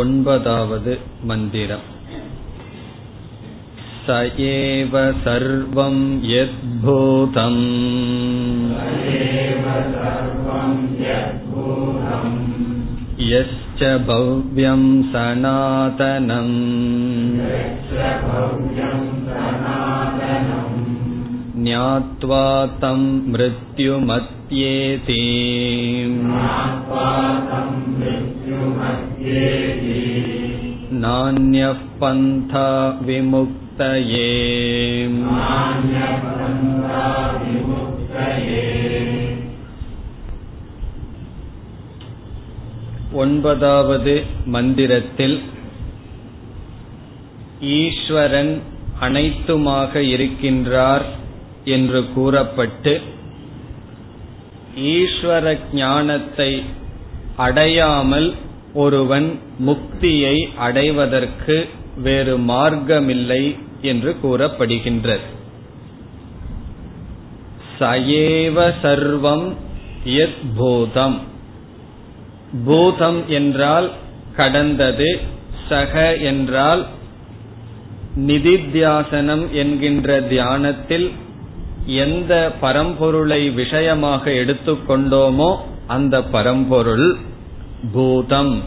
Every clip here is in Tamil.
ओन्पदावद् मन्दिरम् स एव सर्वं यद्भूतम् यश्च भव्यं सनातनम् ज्ञात्वा तं मृत्युमत्येति नान्यः पन्था विमुक्तये ஒன்பதாவது மந்திரத்தில் ஈஸ்வரன் அனைத்துமாக இருக்கின்றார் என்று கூறப்பட்டு ஈஸ்வர ஞானத்தை அடையாமல் ஒருவன் முக்தியை அடைவதற்கு வேறு மார்க்கமில்லை என்று கூறப்படுகின்றது. சயேவ சர்வம் யத் பூதம். பூதம் என்றால் கடந்தது சக என்றால் நிதித்தியாசனம் என்கின்ற தியானத்தில் எந்த பரம்பொருளை விஷயமாக எடுத்துக்கொண்டோமோ அந்த பரம்பொருள் பூதம்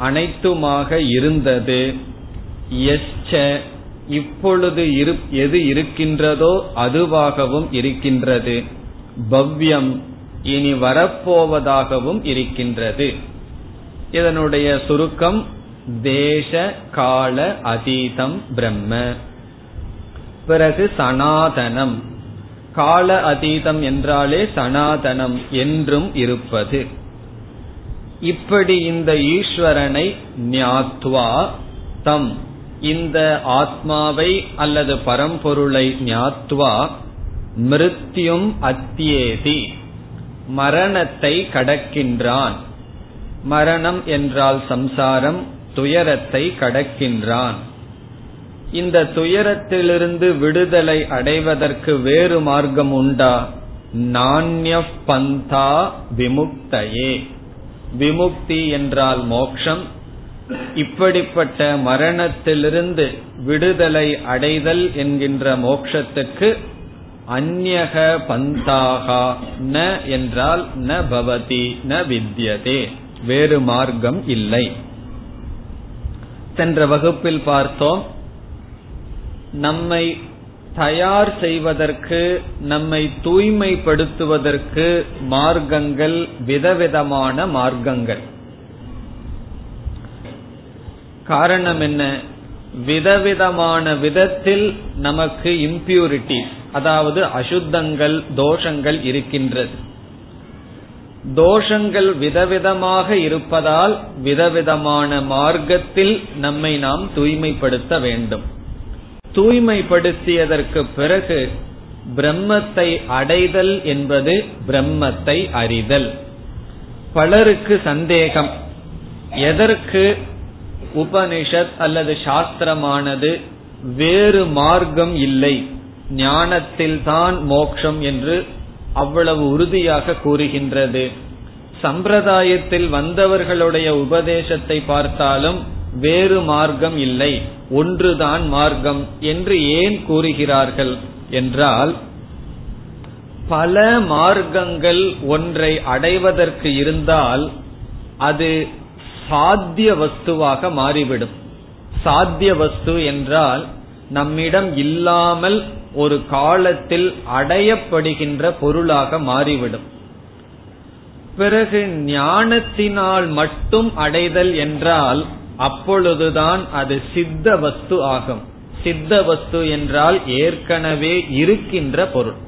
அனைத்துமாக இருந்தது. எச்ச இப்பொழுது எது இருக்கின்றதோ அதுவாகவும் இருக்கின்றது. பவ்யம் இனி வரப்போவதாகவும் இருக்கின்றது. இதனுடைய சுருக்கம் தேச கால அதீதம் பிரம்ம. பிறகு சனாதனம். கால அதீதம் என்றாலே சனாதனம் என்றும் இருப்பது. இப்படி இந்த ஈஸ்வரனை ஞாத்வா தம் இந்த ஆத்மாவை அல்லது பரம்பொருளை ஞாத்வா மிருத்யும் அத்தியேதி மரணத்தை கடக்கின்றான். மரணம் என்றால் சம்சாரம் துயரத்தை கடக்கின்றான். இந்த துயரத்திலிருந்து விடுதலை அடைவதற்கு வேறு மார்க்கம் உண்டா? நாண்ய பந்தா விமுக்தையே. விமுக்தி என்றால் மோக்ஷம். இப்படிப்பட்ட மரணத்திலிருந்து விடுதலை அடைதல் என்கின்ற மோக்ஷத்துக்கு அந்யக பந்தாகா ந என்றால் ந பவதி ந வித்யதே. வேறு மார்க்கம் இல்லை. சென்ற வகுப்பில் பார்த்தோம் நம்மை தயார் செய்வதற்கு நம்மை தூய்மைப்படுத்துவதற்கு மார்க்கங்கள் விதவிதமான மார்க்கங்கள். காரணம் என்ன? விதவிதமான விதத்தில் நமக்கு இம்பியூரிட்டி அதாவது அசுத்தங்கள் தோஷங்கள் இருக்கின்றது. தோஷங்கள் விதவிதமாக இருப்பதால் விதவிதமான மார்க்கத்தில் நம்மை நாம் தூய்மைப்படுத்த வேண்டும். தூய்மைப்படுத்தியதற்கு பிறகு பிரம்மத்தை அடைதல் என்பது பிரம்மத்தை அறிதல். பலருக்கு சந்தேகம். எதற்கு உபனிஷத் அல்லது சாஸ்திரமானது வேறு மார்க்கம் இல்லை ஞானத்தில் தான் மோக்ஷம் என்று அவ்வளவு உறுதியாக கூறுகின்றது. சம்பிரதாயத்தில் வந்தவர்களுடைய உபதேசத்தை பார்த்தாலும் வேறு மார்க்கம் இல்லை. ஒன்றுதான் மார்க்கம் என்று ஏன் கூறுகிறார்கள் என்றால் பல மார்க்கங்கள் ஒன்றை அடைவதற்கு இருந்தால் அது சாத்திய வஸ்துவாக மாறிவிடும். சாத்திய வஸ்து என்றால் நம்மிடம் இல்லாமல் ஒரு காலத்தில் அடையப்படுகின்ற பொருளாக மாறிவிடும். பிறகு ஞானத்தினால் மட்டும் அடைதல் என்றால் அப்பொழுதுதான் அது சித்த வஸ்து ஆகும். சித்த வஸ்து என்றால் ஏற்கனவே இருக்கின்ற பொருள்.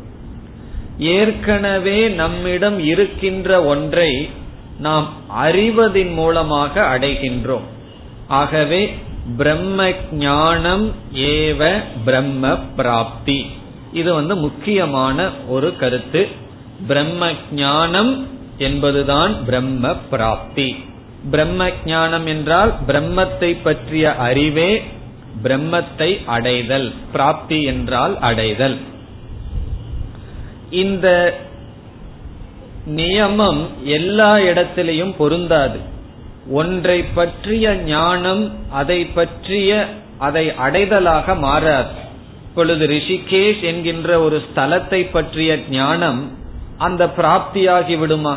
ஏற்கனவே நம்மிடம் இருக்கின்ற ஒன்றை நாம் அறிவதின் மூலமாக அடைகின்றோம். ஆகவே பிரம்ம ஞானம் ஏவ பிரம்ம பிராப்தி. இது வந்து முக்கியமான ஒரு கருத்து. பிரம்ம ஞானம் என்பதுதான் பிரம்ம பிராப்தி. பிரம்ம ஞானம் என்றால் பிரம்மத்தை பற்றிய அறிவே பிரம்மத்தை அடைதல் பிராப்தி என்றால் அடைதல். இந்த நியமம் எல்லா இடத்திலையும் பொருந்தாது. ஒன்றை பற்றிய ஞானம் அதை பற்றிய அதை அடைதலாக மாறாது. இப்பொழுது ரிஷிகேஷ் என்கின்ற ஒரு ஸ்தலத்தை பற்றிய ஞானம் அந்த பிராப்தியாகி விடுமா?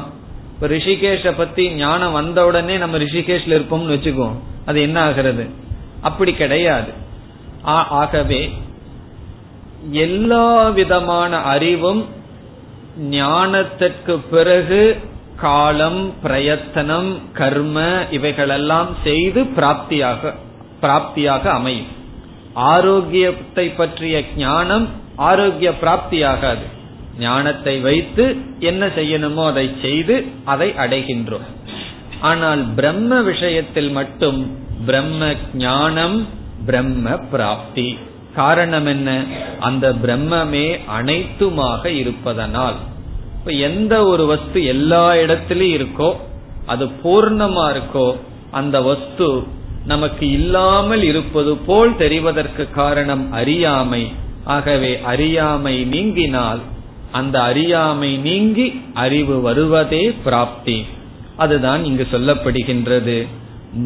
இப்ப ரிஷிகேஷ பத்தி ஞானம் வந்த உடனே நம்ம ரிஷிகேஷ்ல இருப்போம்னு வச்சுக்குவோம் அது என்ன ஆகிறது? அப்படி கிடையாது. ஆகவே எல்லா விதமான அறிவும் ஞானத்திற்கு பிறகு காலம் பிரயத்தனம் கர்ம இவைகளெல்லாம் செய்து பிராப்தியாக பிராப்தியாக அமையும். ஆரோக்கியத்தை பற்றிய ஞானம் ஆரோக்கிய பிராப்தியாகாது. ஞானத்தை வைத்து என்ன செய்யணுமோ அதை செய்து அதை அடைகின்றோம். ஆனால் பிரம்ம விஷயத்தில் மட்டும் பிரம்ம ஞானம் பிரம்ம பிராப்தி. காரணம் என்ன? அந்த பிரம்மமே அனைத்துமாக இருப்பதனால். இப்ப எந்த ஒரு வஸ்து எல்லா இடத்திலும் இருக்கோ அது பூர்ணமா இருக்கோ அந்த வஸ்து நமக்கு இல்லாமல் இருப்பது போல் தெரிவதற்கு காரணம் அறியாமை. ஆகவே அறியாமை நீங்கினால் அந்த அறியாமை நீங்கி அறிவு வருவதே பிராப்தி அதுதான் இங்கு சொல்லப்படுகின்றது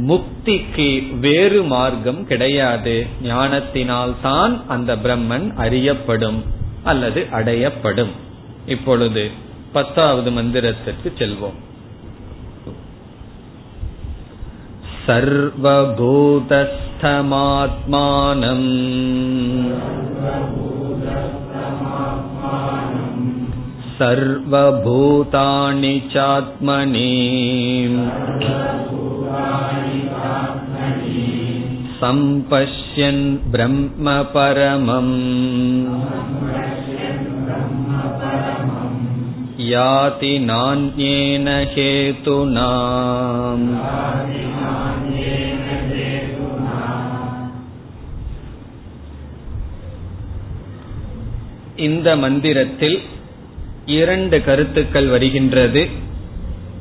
முக்திக்கு வேறு மார்க்கம் கிடையாது ஞானத்தினால் தான் அந்த பிரம்மன் அறியப்படும் அல்லது அடையப்படும் இப்பொழுது பத்தாவது மந்திரத்திற்கு செல்வோம் सर्वभूतस्थमात्मानम् सर्वभूतानि चात्मनि सम्पश्यन् ब्रह्म परमम् याति नान्येन हेतुना இந்த மந்திரத்தில் இரண்டு கருத்துக்கள் வருகின்றது.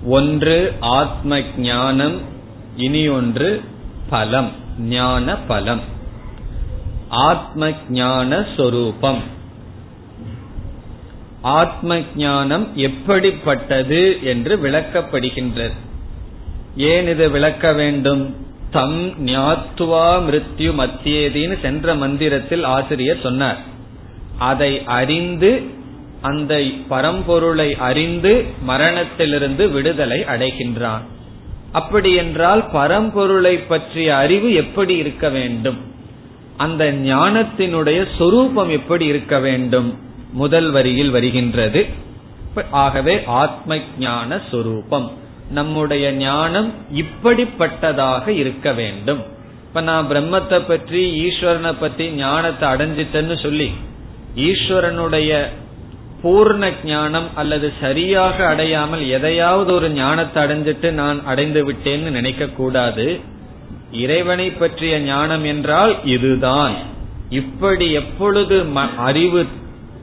ஒன்று ஆத்ம ஞானம் இனி ஒன்று பலம் ஞான பலம். ஆத்ம ஞான சொரூபம். ஆத்ம ஞானம் எப்படிப்பட்டது என்று விளக்கப்படுகின்றது. ஏன் இது விளக்க வேண்டும்? தம் ஞாத்துவா மிருத்யு மத்தியேதின்னு சென்ற மந்திரத்தில் ஆசிரியர் சொன்னார். அதை அறிந்து அந்த பரம்பொருளை அறிந்து மரணத்திலிருந்து விடுதலை அடைகின்றான். அப்படி என்றால் பரம்பொருளை பற்றிய அறிவு எப்படி இருக்க வேண்டும்? அந்த ஞானத்தினுடைய சொரூபம் எப்படி இருக்க வேண்டும்? முதல் வரியில் வருகின்றது. ஆகவே ஆத்ம ஞான சொரூபம். நம்முடைய ஞானம் இப்படிப்பட்டதாக இருக்க வேண்டும். இப்ப நான் பிரம்மத்தை பற்றி ஈஸ்வரனை பற்றி ஞானத்தை அடைஞ்சிட்டேன்னு சொல்லி ஈஸ்வரனுடைய பூர்ண ஞானம் அல்லது சரியாக அடையாமல் எதையாவது ஒரு ஞானத்தை அடைஞ்சிட்டு நான் அடைந்து விட்டேன்னு நினைக்க கூடாது. இறைவனை பற்றிய ஞானம் என்றால் இதுதான். இப்படி எப்பொழுது அறிவு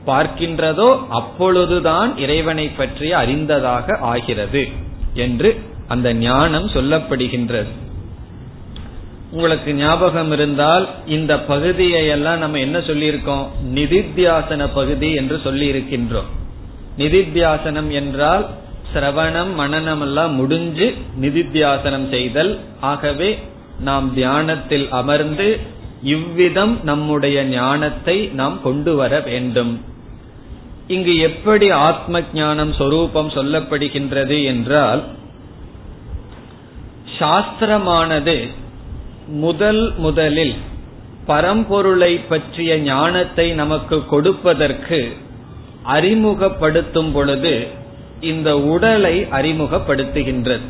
பார்க்கின்றதோ அப்பொழுதுதான் இறைவனை பற்றி அறிந்ததாக ஆகிறது என்று அந்த ஞானம் சொல்லப்படுகின்றது. உங்களுக்கு ஞாபகம் இருந்தால் இந்த பகுதியை எல்லாம் நம்ம என்ன சொல்லியிருக்கோம்? நிதித்தியாசன பகுதி என்று சொல்லி இருக்கின்றோம் நிதித்தியாசனம் என்றால் சிரவணம் மனநம் எல்லாம் முடிஞ்சு நிதித்தியாசனம் செய்தல். ஆகவே நாம் தியானத்தில் அமர்ந்து இவ்விதம் நம்முடைய ஞானத்தை நாம் கொண்டு வர வேண்டும். இங்கு எப்படி ஆத்ம ஞானம் சொரூபம் சொல்லப்படுகின்றது என்றால் சாஸ்திரமானது முதல் முதலில் பரம்பொருளை பற்றிய ஞானத்தை நமக்கு கொடுப்பதற்கு அறிமுகப்படுத்தும் பொழுது இந்த உடலை அறிமுகப்படுத்துகின்றது.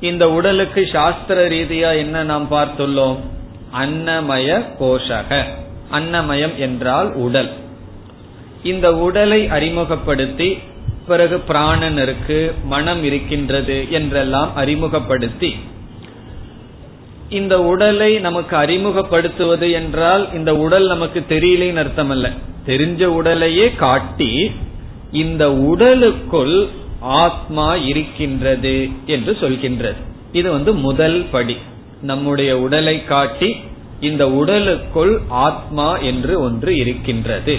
இந்த உடலுக்கு சாஸ்திர ரீதியா என்ன நாம் பார்த்துள்ளோம்? அன்னமய கோஷக. அன்னமயம் என்றால் உடல். இந்த உடலை அறிமுகப்படுத்தி பிறகு பிராணன் இருக்கு மனம் இருக்கின்றது என்றெல்லாம் அறிமுகப்படுத்தி இந்த உடலை நமக்கு அறிமுகப்படுத்துவது என்றால் இந்த உடல் நமக்கு தெரியலேன்னு அர்த்தம் அல்ல தெரிஞ்ச உடலையே காட்டி இந்த உடலுக்குள் ஆத்மா இருக்கின்றது என்று சொல்கின்றது. இது வந்து முதல் படி. நம்முடைய உடலை காட்டி இந்த உடலுக்குள் ஆத்மா என்று ஒன்று இருக்கின்றது.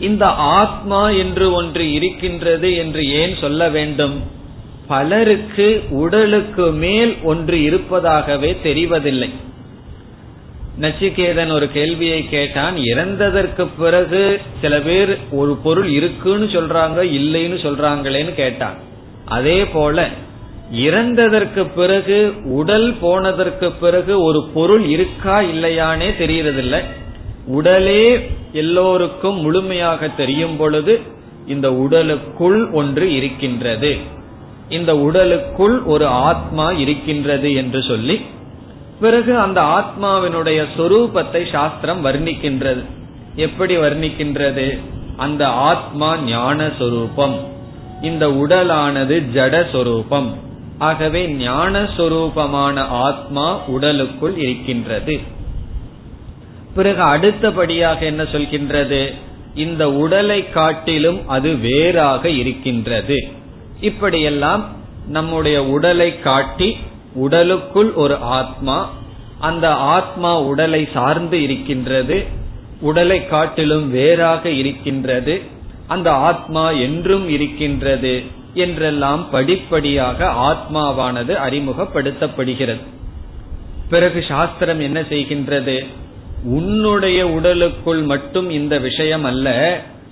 இந்த ஆத்மா என்று ஒன்று இருக்கின்றது என்று ஏன் சொல்ல வேண்டும்? பலருக்கு உடலுக்கு மேல் ஒன்று இருப்பதாகவே தெரிவதில்லை. நச்சிகேதன் ஒரு கேள்வியை கேட்டான் இறந்ததற்கு பிறகு சில பேர் ஒரு பொருள் இருக்குன்னு சொல்றாங்க இல்லைன்னு சொல்றாங்களேன்னு கேட்டான். அதே போல இறந்ததற்கு பிறகு உடல் போனதற்கு பிறகு ஒரு பொருள் இருக்கா இல்லையானே தெரியறதில்லை. உடலே எல்லோருக்கும் முழுமையாக தெரியும் பொழுது இந்த உடலுக்குள் ஒன்று இருக்கின்றது. இந்த உடலுக்குள் ஒரு ஆத்மா இருக்கின்றது என்று சொல்லி பிறகு அந்த ஆத்மாவினுடைய சொரூபத்தை சாஸ்திரம் வர்ணிக்கின்றது. எப்படி வர்ணிக்கின்றது? அந்த ஆத்மா ஞான சொரூபம். இந்த உடலானது ஜட சொரூபம். ஆகவே ஞான சொரூபமான ஆத்மா உடலுக்குள் இருக்கின்றது. பிறகு அடுத்தபடியாக என்ன சொல்கின்றது? இந்த உடலை காட்டிலும் அது வேறாக இருக்கின்றது. இப்படியெல்லாம் நம்முடைய உடலை காட்டி உடலுக்குள் ஒரு ஆத்மா அந்த ஆத்மா உடலை சார்ந்து இருக்கின்றது உடலை காட்டிலும் வேறாக இருக்கின்றது அந்த ஆத்மா என்றும் இருக்கின்றது என்றெல்லாம் படிப்படியாக ஆத்மாவானது அறிமுகப்படுத்தப்படுகிறது. பிறகு சாஸ்திரம் என்ன செய்கின்றது? உன்னுடைய உடலுக்குள் மட்டும் இந்த விஷயம் அல்ல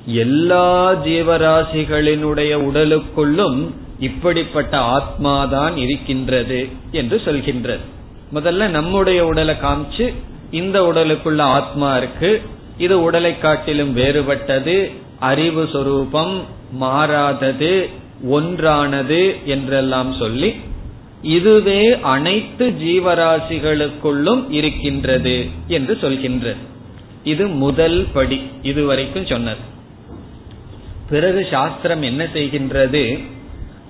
எல்லா ஜீவராசிகளினுடைய உடலுக்குள்ளும் இப்படிப்பட்ட ஆத்மாதான் இருக்கின்றது என்று சொல்கின்றது. முதல்ல நம்முடைய உடலை காமிச்சு இந்த உடலுக்குள்ள ஆத்மா இருக்கு. இது உடலை காட்டிலும் வேறுபட்டது அறிவு சொரூபம் மாறாதது ஒன்றானது என்றெல்லாம் சொல்லி இதுவே அனைத்து ஜீவராசிகளுக்குள்ளும் இருக்கின்றது என்று சொல்கின்றது. இது முதல் படி இதுவரைக்கும் சொன்னது. பிறகு சாஸ்திரம் என்ன செய்கின்றது?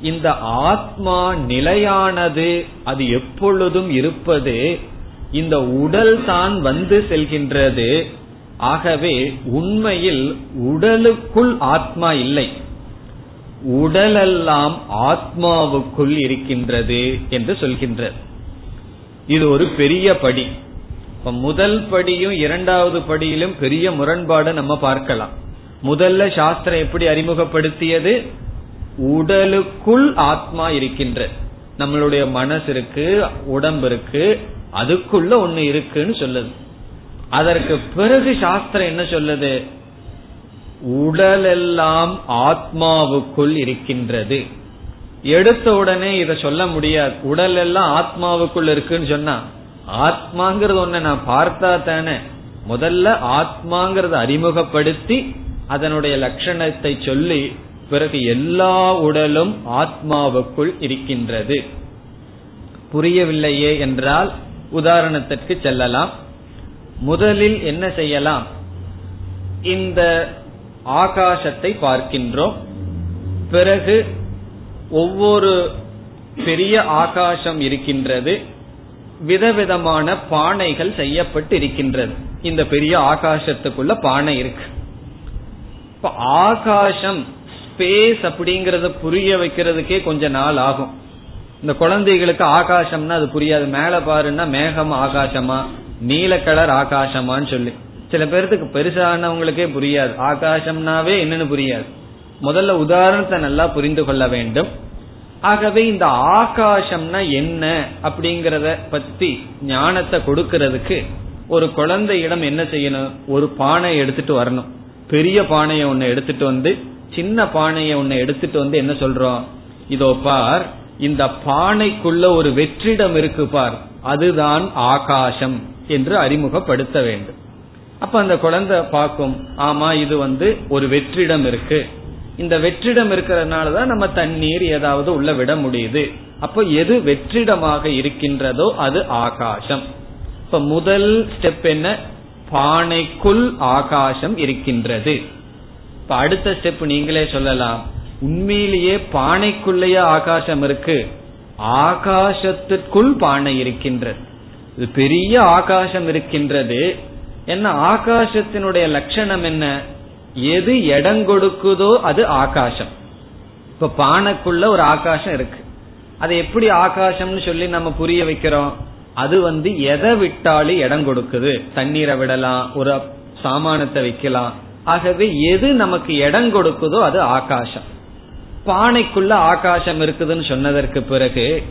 இந்த ஆத்மா நிலையானது அது எப்பொழுதும் இருப்பது இந்த உடல் தான் வந்து செல்கின்றது. ஆகவே உண்மையில் உடலுக்குள் ஆத்மா இல்லை. உடலெல்லாம் ஆத்மாவுக்குள் இருக்கின்றது என்று சொல்கின்றது. இது ஒரு பெரிய படி. இப்ப முதல் படியும் இரண்டாவது படியிலும் பெரிய முரண்பாடு நம்ம பார்க்கலாம். முதல்ல சாஸ்திரம் எப்படி அறிமுகப்படுத்தியது? உடலுக்குள் ஆத்மா இருக்கின்ற. நம்மளுடைய மனசு இருக்கு உடம்பு இருக்கு அதுக்குள்ள ஒண்ணு இருக்குன்னு சொல்லுது. அதற்கு பிறகு சாஸ்திரம் என்ன சொல்லுது? உடலெல்லாம் ஆத்மாவுக்குள் இருக்கின்றது. எடுத்த உடனே இத சொல்ல முடியாது. உடல் எல்லாம் ஆத்மாவுக்குள் இருக்குன்னு சொன்னா ஆத்மாங்கிறது ஒன்ன நான் பார்த்தா தானே முதல்ல ஆத்மாங்கிறத அறிமுகப்படுத்தி அதனுடைய லட்சணத்தை சொல்லி பிறகு எல்லா உடலும் ஆத்மாவுக்குள் இருக்கின்றது. புரியவில்லையே என்றால் உதாரணத்திற்கு செல்லலாம். முதலில் என்ன செய்யலாம்? இந்த ஆகாசத்தை பார்க்கின்றோம். பிறகு ஒவ்வொரு பெரிய ஆகாசம் இருக்கின்றது. விதவிதமான பானைகள் செய்யப்பட்டு இருக்கின்றது இந்த பெரிய ஆகாசத்துக்குள்ள பானை இருக்கு. இப்ப ஆகாசம் ஸ்பேஸ் அப்படிங்கறத புரிய வைக்கிறதுக்கே கொஞ்ச நாள் ஆகும். இந்த குழந்தைகளுக்கு ஆகாசம்னா அது புரியாது. மேல பாருன்னா மேகம் ஆகாசமா நீல கலர் ஆகாசமான்னு சொல்லி. சில பேர்த்துக்கு பெருசானவங்களுக்கே புரியாது. ஆகாசம்னாவே என்னன்னு புரியாது. முதல்ல உதாரணத்தை நல்லா புரிந்து கொள்ள வேண்டும். ஆகவே இந்த ஆகாசம்னா என்ன அப்படிங்கறத பத்தி ஞானத்தை கொடுக்கறதுக்கு ஒரு குழந்தையிடம் என்ன செய்யணும்? ஒரு பானை எடுத்துட்டு வரணும். பெரிய பானையை ஒன்னு எடுத்துட்டு வந்து சின்ன பானையை ஒன்னு எடுத்துட்டு வந்து என்ன சொல்றோம்? இதோ பார் இந்த பானைக்குள்ள ஒரு வெற்றிடம் இருக்கு பார். அதுதான் ஆகாசம் என்று அறிமுகப்படுத்த வேண்டும். அப்ப அந்த குழந்தை பார்க்கும் ஆமா இது வந்து ஒரு வெற்றிடம் இருக்கு. இந்த வெற்றிடம் இருக்கிறதுனாலதான் நம்ம தண்ணீர் ஏதாவது உள்ள விட முடியுது. அப்ப எது வெற்றிடமாக இருக்கின்றதோ அது ஆகாசம். இப்ப முதல் ஸ்டெப் என்ன? பானைக்குள் ஆகாசம் இருக்கின்றது. இப்ப அடுத்த ஸ்டெப் நீங்களே சொல்லலாம். உண்மையிலேயே பானைக்குள்ளேயே ஆகாசம் இருக்கு. ஆகாசத்திற்குள் பானை இருக்கின்றது. இது பெரிய ஆகாசம் இருக்கின்றது. என்ன ஆகாசத்தினுடைய லட்சணம் என்ன? எது இடம் கொடுக்குதோ அது ஆகாசம். இப்ப பானைக்குள்ள ஒரு ஆகாசம் இருக்கு. அதை எப்படி ஆகாசம்னு சொல்லி நம்ம புரிய வைக்கிறோம்? அது வந்து எதை விட்டாலும் இடம் கொடுக்குது? தண்ணீரை விடலாம் ஒரு சாமானத்தை வைக்கலாம் ஆகவே எது நமக்கு இடம் கொடுக்குதோ அது ஆகாசம். பானைக்குள்ள ஆகாசம் இருக்குதுன்னு சொன்னதற்கு பிறகு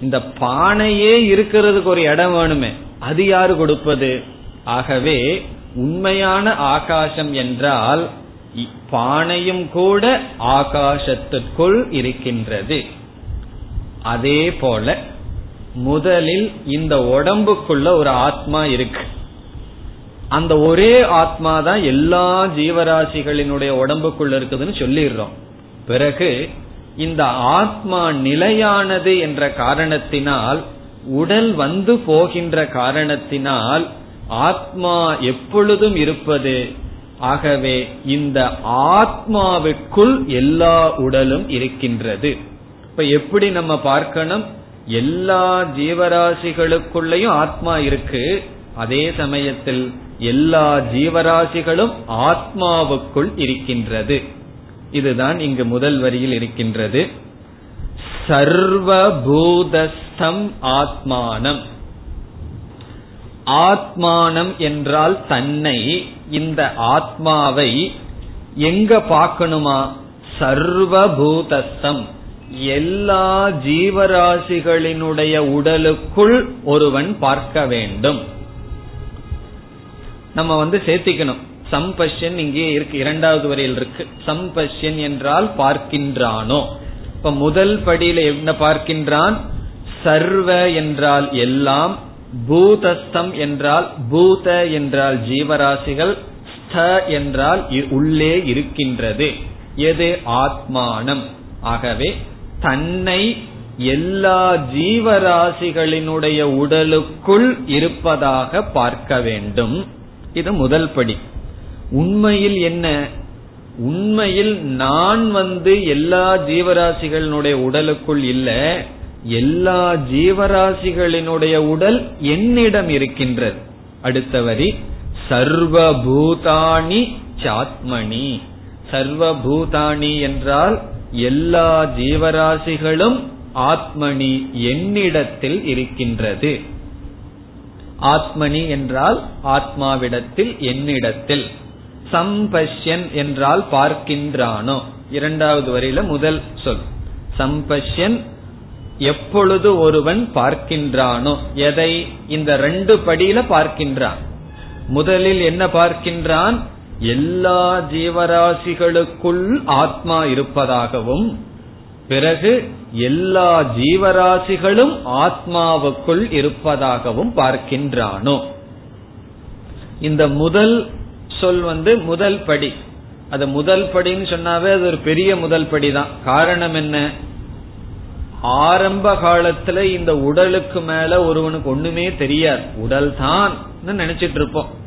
இந்த பானையே இருக்கிறதுக்கு ஒரு இடம் வேணுமே அது யாரு கொடுப்பது? ஆகவே உண்மையான ஆகாசம் என்றால் பானையும் கூட ஆகாசத்திற்குள் இருக்கின்றது. அதே போல முதலில் இந்த உடம்புக்குள்ள ஒரு ஆத்மா இருக்கு. அந்த ஒரே ஆத்மா தான் எல்லா ஜீவராசிகளினுடைய உடம்புக்குள்ள இருக்குதுன்னு சொல்லிடுறோம். பிறகு இந்த ஆத்மா நிலையானது என்ற காரணத்தினால் உடல் வந்து போகின்ற காரணத்தினால் ஆத்மா எப்பொழுதும் இருப்பது. ஆகவே இந்த ஆத்மாவுக்குள் எல்லா உடலும் இருக்கின்றது. இப்ப எப்படி நம்ம பார்க்கணும்? எல்லா ஜீவராசிகளுக்குள்ளயும் ஆத்மா இருக்கு. அதே சமயத்தில் எல்லா ஜீவராசிகளும் ஆத்மாவுக்குள் இருக்கின்றது. இதுதான் இங்கு முதல் வரியில் இருக்கின்றது. சர்வபூதஸ்தம் ஆத்மானம். ஆத்மானம் என்றால் தன்னை இந்த ஆத்மாவை எங்க பார்க்கணுமா? சர்வபூதஸ்தம். எல்லா ஜீவராசிகளினுடைய உடலுக்குள் ஒருவன் பார்க்க வேண்டும். நம்ம வந்து சேர்த்திக்கணும். சம்பஷ்யன் இங்கே இருக்கு இரண்டாவது வரையில் இருக்கு. சம்பஷ்யன் என்றால் பார்க்கின்றானோ? இப்ப முதல் படியில என்ன பார்க்கின்றான்? சர்வ என்றால் எல்லாம் பூதஸ்தம் என்றால் பூத என்றால் ஜீவராசிகள் ஸ்த என்றால் உள்ளே இருக்கின்றது. எது? ஆத்மானம். ஆகவே தன்னை எல்லா ஜீவராசிகளினுடைய உடலுக்குள் இருப்பதாக பார்க்க வேண்டும். இது முதல் படி. உண்மையில் என்ன? உண்மையில் நான் வந்து எல்லா ஜீவராசிகளினுடைய உடலுக்குள் இல்ல எல்லா ஜீவராசிகளினுடைய உடல் என்னிடம் இருக்கின்றது. அடுத்த வரி சர்வபூதாணி சாத்மணி சர்வபூதாணி என்றால் எல்லா ஜீவராசிகளும் ஆத்மணி என்னிடத்தில் இருக்கின்றது. ஆத்மனி என்றால் ஆத்மாவிடத்தில் என்னிடத்தில். சம்பஷ்யன் என்றால் பார்க்கின்றானோ? இரண்டாவது வரையில முதல் சொல். சம்பஷ்யன் எப்பொழுது ஒருவன் பார்க்கின்றானோ? எதை? இந்த ரெண்டு படியில பார்க்கின்றான். முதலில் என்ன பார்க்கின்றான்? எல்லா ஜீவராசிகளுக்குள் ஆத்மா இருப்பதாகவும் பிறகு எல்லா ஜீவராசிகளும் ஆத்மாவுக்குள் இருப்பதாகவும் பார்க்கின்றானோ? இந்த முதல் சொல் வந்து முதல் படி. அது முதல் படின்னு சொன்னாவே அது ஒரு பெரிய முதல் படி தான் காரணம் என்ன? ஆரம்ப காலத்துல இந்த உடலுக்கு மேல ஒருவனுக்கு ஒண்ணுமே தெரியாது. உடல் தான் நினைச்சிட்டு இருப்போம்.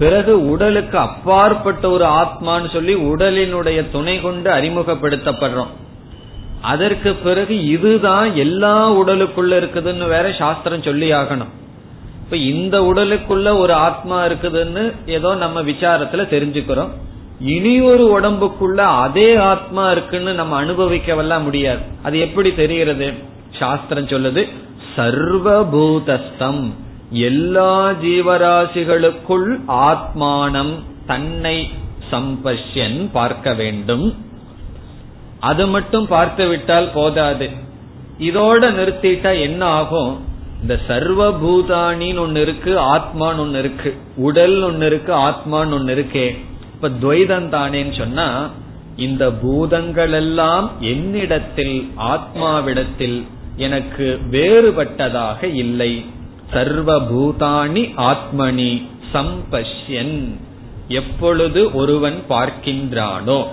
பிறகு உடலுக்கு அப்பாற்பட்ட ஒரு ஆத்மான்னு சொல்லி உடலினுடைய துணை கொண்டு அறிமுகப்படுத்தப்படுறோம். அதற்கு பிறகு இதுதான் எல்லா உடலுக்குள்ள இருக்குதுன்னு வேற சாஸ்திரம் சொல்லி ஆகணும். இப்ப இந்த உடலுக்குள்ள ஒரு ஆத்மா இருக்குதுன்னு ஏதோ நம்ம விசாரத்துல தெரிஞ்சுக்கிறோம். இனி ஒரு உடம்புக்குள்ள அதே ஆத்மா இருக்குன்னு நம்ம அனுபவிக்கவெல்லாம் முடியாது. அது எப்படி தெரிகிறது? சாஸ்திரம் சொல்லுது சர்வபூதஸ்தம். எல்லா ஜீவராசிகளுக்குள் ஆத்மானம் தன்னை சம்பஷ்யன் பார்க்க வேண்டும். அது மட்டும் பார்த்து விட்டால் போதாது. இதோட நிறுத்திட்டா என்ன ஆகும்? இந்த சர்வபூதானின்னு ஒன்னு இருக்கு ஆத்மான்னு ஒன்னு இருக்கு உடல் ஒன்னு இருக்கு ஆத்மான்னு ஒன்னு இருக்கே. இப்ப துவைதம் தானேன்னு சொன்னா இந்த பூதங்கள் எல்லாம் என்னிடத்தில் ஆத்மாவிடத்தில் எனக்கு வேறுபட்டதாக இல்லை. சர்வபூதானி ஆத்மனி சம்பஷ்யன். எப்பொழுது ஒருவன் பார்க்கின்றானோ.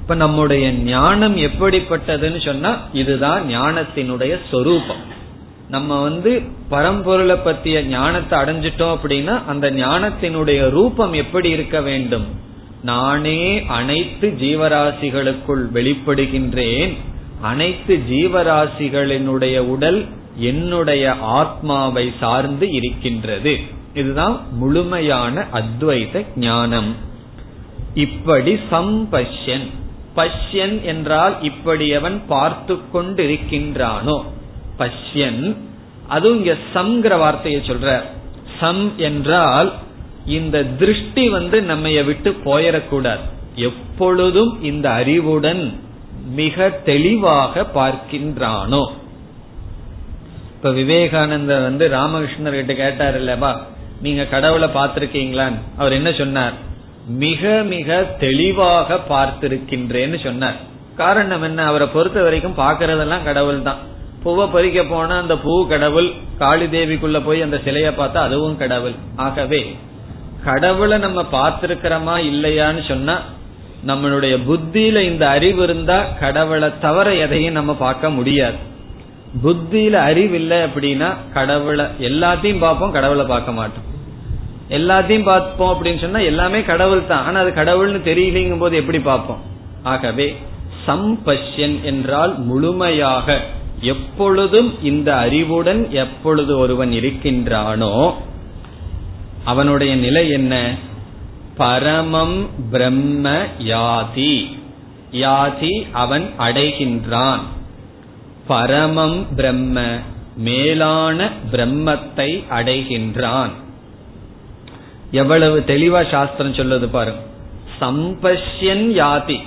இப்ப நம்முடைய ஞானம் எப்படிப்பட்டதுன்னு சொன்னா இதுதான் ஞானத்தினுடைய சொரூபம். நம்ம வந்து பரம்பொருளை பத்திய ஞானத்தை அடைஞ்சிட்டோம் அப்படின்னா அந்த ஞானத்தினுடைய ரூபம் எப்படி இருக்க வேண்டும்? நானே அனைத்து ஜீவராசிகளுக்குள் வெளிப்படுகின்றேன். அனைத்து ஜீவராசிகளினுடைய உடல் என்னுடைய ஆத்மாவை சார்ந்து இருக்கின்றது. இதுதான் முழுமையான அத்வைத ஞானம். இப்படி சம்பஷ்யன். பஷ்யன் என்றால் இப்படி அவன் பார்த்து கொண்டிருக்கின்றானோ? பஷ்யன். அதுவும் இங்க சம்ங்கிற வார்த்தையை சொல்ற. சம் என்றால் இந்த திருஷ்டி வந்து நம்ம விட்டு போயிடக்கூடாது. எப்பொழுதும் இந்த அறிவுடன் மிக தெளிவாக பார்க்கின்றானோ? இப்ப விவேகானந்தர் வந்து ராமகிருஷ்ணர் கிட்ட கேட்டார் இல்லப்பா நீங்க கடவுளை பார்த்திருக்கீங்களான்னு? அவர் என்ன சொன்னார்? மிக மிக தெளிவாக பார்த்திருக்கின்றேன்னு சொன்னார். காரணம் என்ன? அவரை பொறுத்த வரைக்கும் பாக்குறதெல்லாம் கடவுள் தான். பூவை பறிக்க போனா அந்த பூ கடவுள் காளி தேவிக்குள்ள போய் அந்த சிலைய பார்த்தா அதுவும் கடவுள். ஆகவே கடவுளை நம்ம பார்த்திருக்கிறோமா இல்லையான்னு சொன்னா நம்மளுடைய புத்தியில இந்த அறிவு இருந்தா கடவுளை தவிர எதையும் நம்ம பார்க்க முடியாது. புத்தியில அறிவு இல்லை அப்படின்னா கடவுளை எல்லாத்தையும் பார்ப்போம் கடவுளை பார்க்க மாட்டோம். எல்லாத்தையும் பார்ப்போம் அப்படின்னு சொன்னா எல்லாமே கடவுள் தான். ஆனா அது கடவுள்னு தெரியலங்கும் போது எப்படி பார்ப்போம்? ஆகவே சம்பஷ்யன் என்றால் முழுமையாக எப்பொழுதும் இந்த அறிவுடன் எப்பொழுது ஒருவன் இருக்கின்றானோ அவனுடைய நிலை என்ன? பரமம் பிரம்ம யாதி. யாதி அவன் அடைகின்றான். பரமம் பிரம்ம மேலான பிரம்மத்தை அடைகின்றான். எவ்வளவு தெளிவா சாஸ்திரம் சொல்லுது பாருங்க. சம்பஷ்யன் யாதி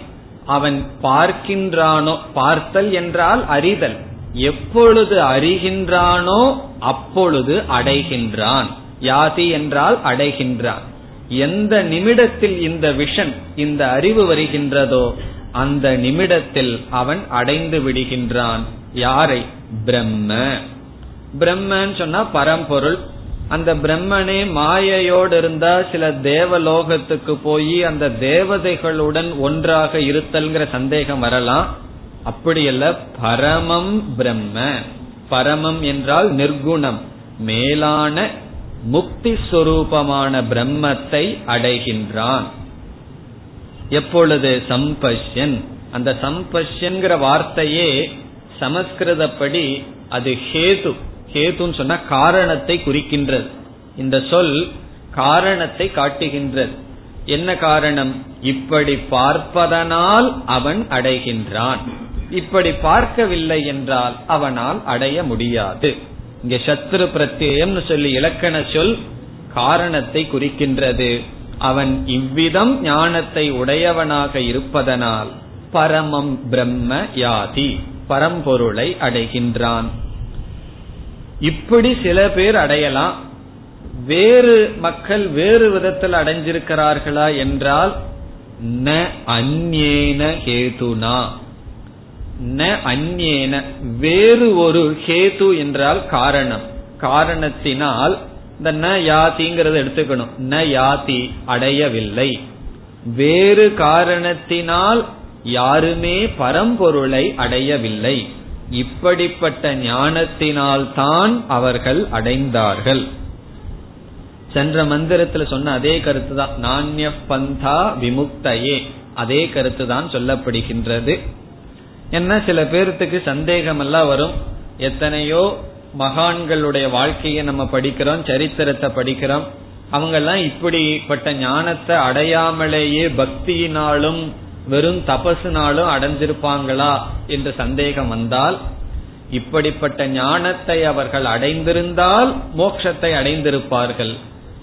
அவன் பார்க்கின்றானோ பார்த்தல் என்றால் அறிதல். எப்பொழுது அறிகின்றானோ அப்பொழுது அடைகின்றான். யாதி என்றால் அடைகின்றான். எந்த நிமிடத்தில் இந்த விஷன் இந்த அறிவு வருகின்றதோ அந்த நிமிடத்தில் அவன் அடைந்து விடுகின்றான். யாரை? பிரம்ம. பிரம்மன்னு சொன்னா பரம்பொருள். அந்த பிரம்மனே மாயையோடு இருந்தா சில தேவலோகத்துக்கு போய் அந்த தேவதைகளுடன் ஒன்றாக இருத்தல்ங்கிற சந்தேகம் வரலாம். அப்படியல்ல பரமம் பிரம்ம. பரமம் என்றால் நிர்குணம். மேலான முக்தி சொரூபமான பிரம்மத்தை அடைகின்றான். எப்பொழுது? சம்பஷ்யன். அந்த சம்பஷ்யன்கிற வார்த்தையே சமஸ்கிருதப்படி அது ஹேது. ஹேதுன்னு சொன்னா காரணத்தை குறிக்கின்றது. இந்த சொல் காரணத்தை காட்டுகின்றது. என்ன காரணம்? இப்படி பார்ப்பதனால் அவன் அடைகின்றான். இப்படி பார்க்கவில்லை என்றால் அவனால் அடைய முடியாது. இங்க சத்ரு பிரத்யம்னு சொல்லி இலக்கண சொல் காரணத்தை குறிக்கின்றது. அவன் இவ்விதம் ஞானத்தை உடையவனாக இருப்பதனால் பரமம் பிரம்ம யாதி. பரம்பொருளை அடைகின்றான். இப்படி சில பேர் அடையலாம். வேறு மக்கள் வேறு விதத்தில் அடைஞ்சிருக்கிறார்களா என்றால் ந அந்நேன ஹேதுனா. ந அந்நேன வேறு ஒரு ஹேது என்றால் காரணம். காரணத்தினால் இந்த ந யாத்திங்கிறத எடுத்துக்கணும். ந யாதி அடையவில்லை. வேறு காரணத்தினால் யாருமே பரம்பொருளை அடையவில்லை. இப்படிப்பட்ட ஞானத்தினால் தான் அவர்கள் அடைந்தார்கள். சென்ற மந்திரத்துல சொன்ன அதே கருத்து தான் நானிய பந்தா விமுக்தையே. அதே கருத்து தான் சொல்லப்படுகின்றது. என்ன சில பேர்த்துக்கு சந்தேகம் எல்லாம் வரும். எத்தனையோ மகான்களுடைய வாழ்க்கையை நம்ம படிக்கிறோம் சரித்திரத்தை படிக்கிறோம். அவங்க எல்லாம் இப்படிப்பட்ட ஞானத்தை அடையாமலேயே பக்தியினாலும் வெறும் தபசுனாலும் அடைஞ்சிருப்பாங்களா என்று சந்தேகம் வந்தால் இப்படிப்பட்ட ஞானத்தை அவர்கள் அடைந்திருந்தால் மோட்சத்தை அடைந்திருப்பார்கள்.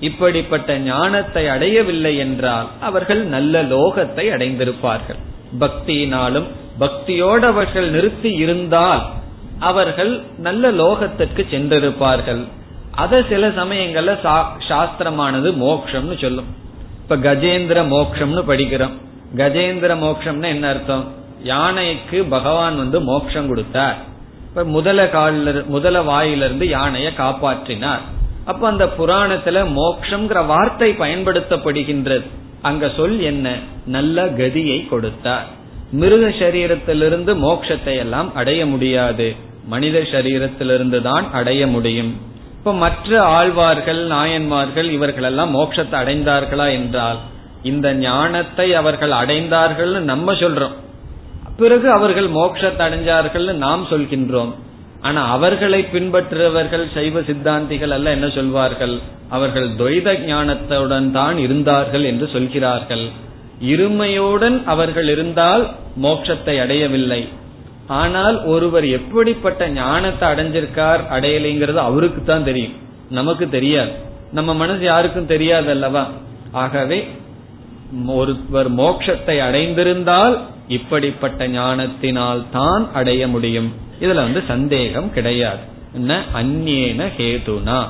இப்படிப்பட்ட ஞானத்தை அடையவில்லை என்றால் அவர்கள் நல்ல லோகத்தை அடைந்திருப்பார்கள். பக்தியினாலும் பக்தியோடு அவர்கள் நிறுத்தி இருந்தால் அவர்கள் நல்ல லோகத்திற்கு சென்றிருப்பார்கள். அத சில சமயங்கள்ல சாஸ்திரமானது மோக்ஷம்னு சொல்லும். இப்ப கஜேந்திர மோக்ஷம்னு படிக்கிறோம். கஜேந்திர மோக்ஷம்னா என்ன அர்த்தம்? யானைக்கு பகவான் வந்து மோக்ஷம் கொடுத்தார். இப்ப முதல காலில் முதல வாயிலிருந்து யானையை காப்பாற்றினார். அப்ப அந்த புராணத்துல மோக்ஷங்கிற வார்த்தை பயன்படுத்தப்படுகின்றது. அங்க சொல் என்ன? நல்ல கதியை கொடுத்தார். மிருக சரீரத்திலிருந்து மோக்ஷத்தை எல்லாம் அடைய முடியாது. மனித சரீரத்திலிருந்து தான் அடைய முடியும். இப்ப மற்ற ஆழ்வார்கள் நாயன்மார்கள் இவர்கள் எல்லாம் மோட்சத்தை அடைந்தார்களா என்றால் இந்த ஞானத்தை அவர்கள் அடைந்தார்கள் நம்ம சொல்றோம். பிறகு அவர்கள் மோட்சத்தை அடைஞ்சார்கள் நாம் சொல்கின்றோம். ஆனா அவர்களை பின்பற்றுபவர்கள் சைவ சித்தாந்திகள் அல்ல என்ன சொல்வார்கள்? அவர்கள் துவைத ஞானத்துடன் தான் இருந்தார்கள் என்று சொல்கிறார்கள். இருமையுடன் அவர்கள் இருந்தால் மோட்சத்தை அடையவில்லை. ஆனால் ஒருவர் எப்படிப்பட்ட ஞானத்தை அடைஞ்சிருக்கார் அடையலைங்கிறது அவருக்கு தான் தெரியும். நமக்கு தெரியாது. நம்ம மனசு யாருக்கும் தெரியாது அல்லவா ஆகவே ஒருவர் மோட்சத்தை அடைந்திருந்தால் இப்படிப்பட்ட ஞானத்தினால் தான் அடைய முடியும். இதுல வந்து சந்தேகம் கிடையாது. ந அந்நேன ஹேதுனா.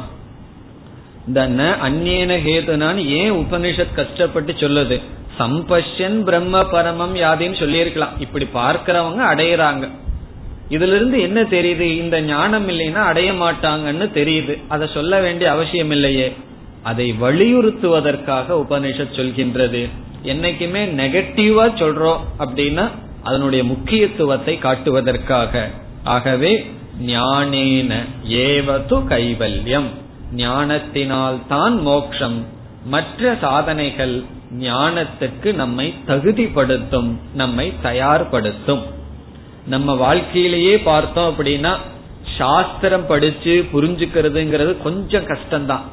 இந்த ந அந்நேன ஹேதுனான்னு ஏன் உபனிஷத் கஷ்டப்பட்டு சொல்லுது? சம்பஷன் பிரம்ம பரமம் யாதின்னு சொல்லியிருக்கலாம். இப்படி பார்க்கிறவங்க அடையிறாங்க. இதுல இருந்து என்ன தெரியுது? இந்த ஞானம் இல்லைன்னா அடைய மாட்டாங்கன்னு தெரியுது. அதை சொல்ல வேண்டிய அவசியம் இல்லையே. அதை வலியுறுத்துவதற்காக உபனிஷத் சொல்கின்றது. என்னைக்குமே நெகட்டிவா சொல்றோம் அப்படின்னா அதனுடைய முக்கியத்துவத்தை காட்டுவதற்காக. ஆகவே ஞானேன ஏவது கைவல்யம். ஞானத்தினால் தான் மோக்ஷம். மற்ற சாதனைகள் ஞானத்துக்கு நம்மை தகுதிப்படுத்தும் நம்மை தயார்படுத்தும். நம்ம வாழ்க்கையிலேயே பார்த்தோம் அப்படின்னா சாஸ்திரம் படிச்சு புரிஞ்சுக்கிறதுங்கிறது கொஞ்சம் கஷ்டம்தான்.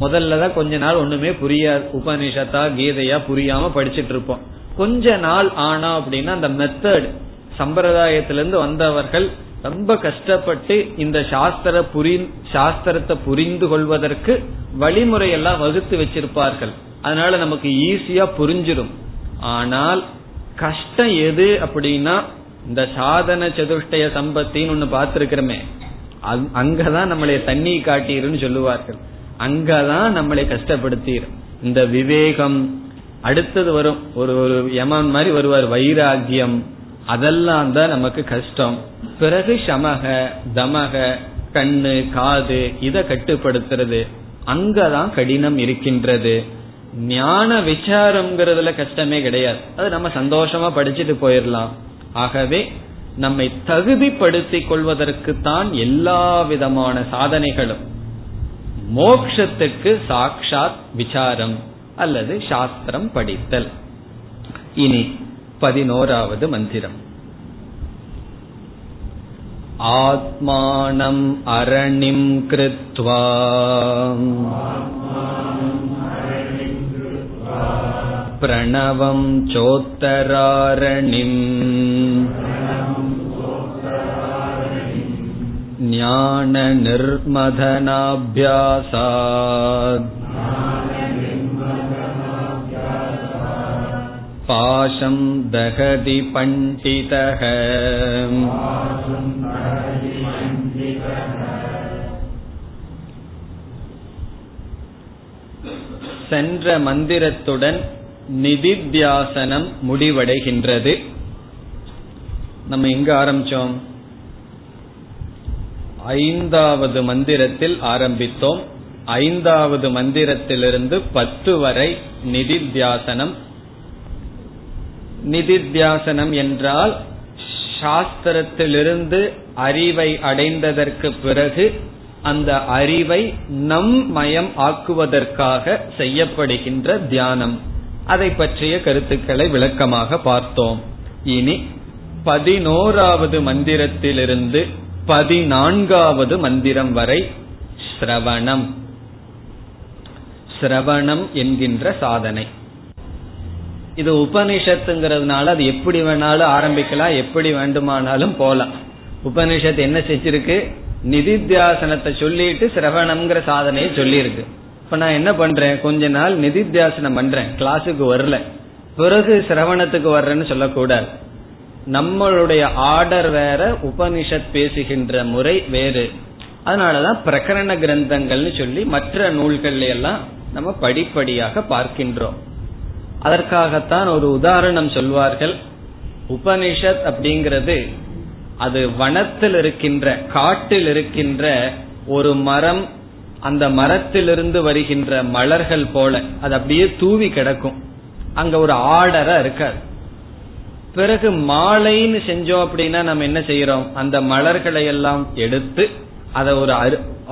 முதல்ல தான் கொஞ்ச நாள் ஒண்ணுமே புரியாது. உபனிஷத்தா கீதையா புரியாம படிச்சுட்டு இருப்போம். கொஞ்ச நாள் ஆனா அப்படின்னா அந்த மெத்தட் சம்பிரதாயத்திலிருந்து வந்தவர்கள் ரொம்ப கஷ்டப்பட்டு இந்த சாஸ்திர புரி சாஸ்திரத்தை புரிந்து கொள்வதற்கு வழிமுறையெல்லாம் வகுத்து வச்சிருப்பார்கள். அதனால நமக்கு ஈஸியா புரிஞ்சிடும் ஆனால் கஷ்டம் எது அப்படின்னா இந்த சாதன சதுஷ்டய சம்பத்தின்னு ஒண்ணு பார்த்திருக்கிறோமே. அங்கதான் நம்மளை தண்ணி காட்டீருன்னு சொல்லுவார்கள். அங்கதான் நம்மளை கஷ்டப்படுத்திடும் இந்த விவேகம் அடுத்தது வரும் ஒரு ஒரு யமன் மாதிரி வருவார் வைராகியம் அதெல்லாம் தான் நமக்கு கஷ்டம். பிறகு சமக தமக கண்ணு காது இதை கட்டுப்படுத்துறது. அங்கதான் கடினம் இருக்கின்றது. ஞான விசாரம்ங்கிறதுல கஷ்டமே கிடையாது. அது நம்ம சந்தோஷமா படிச்சுட்டு போயிடலாம் ஆகவே நம்மை தகுதிப்படுத்திக் கொள்வதற்கு தான் எல்லா விதமான சாதனைகளும் மோக்ஷத்துக்கு சாக்ஷாத் விசாரம் அல்லது சாஸ்திரம் படித்தல் இனி பதினோராவது மந்திரம் ஆத்மானம் அரணிம் கிருத்வா प्रणवं चोत्तरारणिम् ज्ञाननिर्मदनाभ्यासात् पाशं दहति पण्डितः சென்ற மந்திரத்துடன் நிதித்தியாசனம் முடிவடைகின்றது நம்ம எங்க ஆரம்பிச்சோம் ஐந்தாவது மந்திரத்தில் ஆரம்பித்தோம். ஐந்தாவது மந்திரத்திலிருந்து பத்து வரை நிதித்தியாசனம். நிதித்தியாசனம் என்றால் சாஸ்திரத்திலிருந்து அறிவை அடைந்ததற்கு பிறகு அந்த அறிவை நம் மயம் ஆக்குவதற்காக செய்யப்படுகின்ற தியானம். அதை பற்றிய கருத்துக்களை விளக்கமாக பார்த்தோம். இனி பதினோராவது மந்திரத்திலிருந்து பதினான்காவது மந்திரம் வரை சிரவணம். சிரவணம் என்கின்ற சாதனை. இது உபனிஷத்துங்கிறதுனால அது எப்படி வேணாலும் ஆரம்பிக்கலாம் எப்படி வேண்டுமானாலும் போலாம். உபனிஷத்து என்ன செஞ்சிருக்கு? நிதித்தியாசனத்தை சொல்லிட்டு சிரவணம்ங்கிற சாதனையை சொல்லியிருக்கு. இப்ப நான் என்ன பண்றேன்? கொஞ்ச நாள் நிதித்தியாசனம் பண்றேன். கிளாஸுக்கு வரல. பிறகு சிரவணத்துக்கு வர்றேன்னு சொல்லக்கூடாது. நம்மளுடைய ஆர்டர் வேற உபனிஷத் பேசுகின்ற முறை வேறு. அதனாலதான் பிரகரண கிரந்தங்கள்னு சொல்லி மற்ற நூல்கள் எல்லாம் நம்ம படிப்படியாக பார்க்கின்றோம். அதற்காகத்தான் ஒரு உதாரணம் சொல்வார்கள். உபனிஷத் அப்படிங்கிறது அது வனத்தில் இருக்கின்ற காட்டில் இருக்கின்ற ஒரு மரம் அந்த மரத்திலிருந்து வருகின்ற மலர்கள் போல. அது அப்படியே தூவி கிடக்கும். அங்க ஒரு ஆர்டரா இருக்காது. பிறகு மாலைன்னு செஞ்சோம் அப்படின்னா நம்ம என்ன செய்யறோம்? அந்த மலர்களை எல்லாம் எடுத்து அதை ஒரு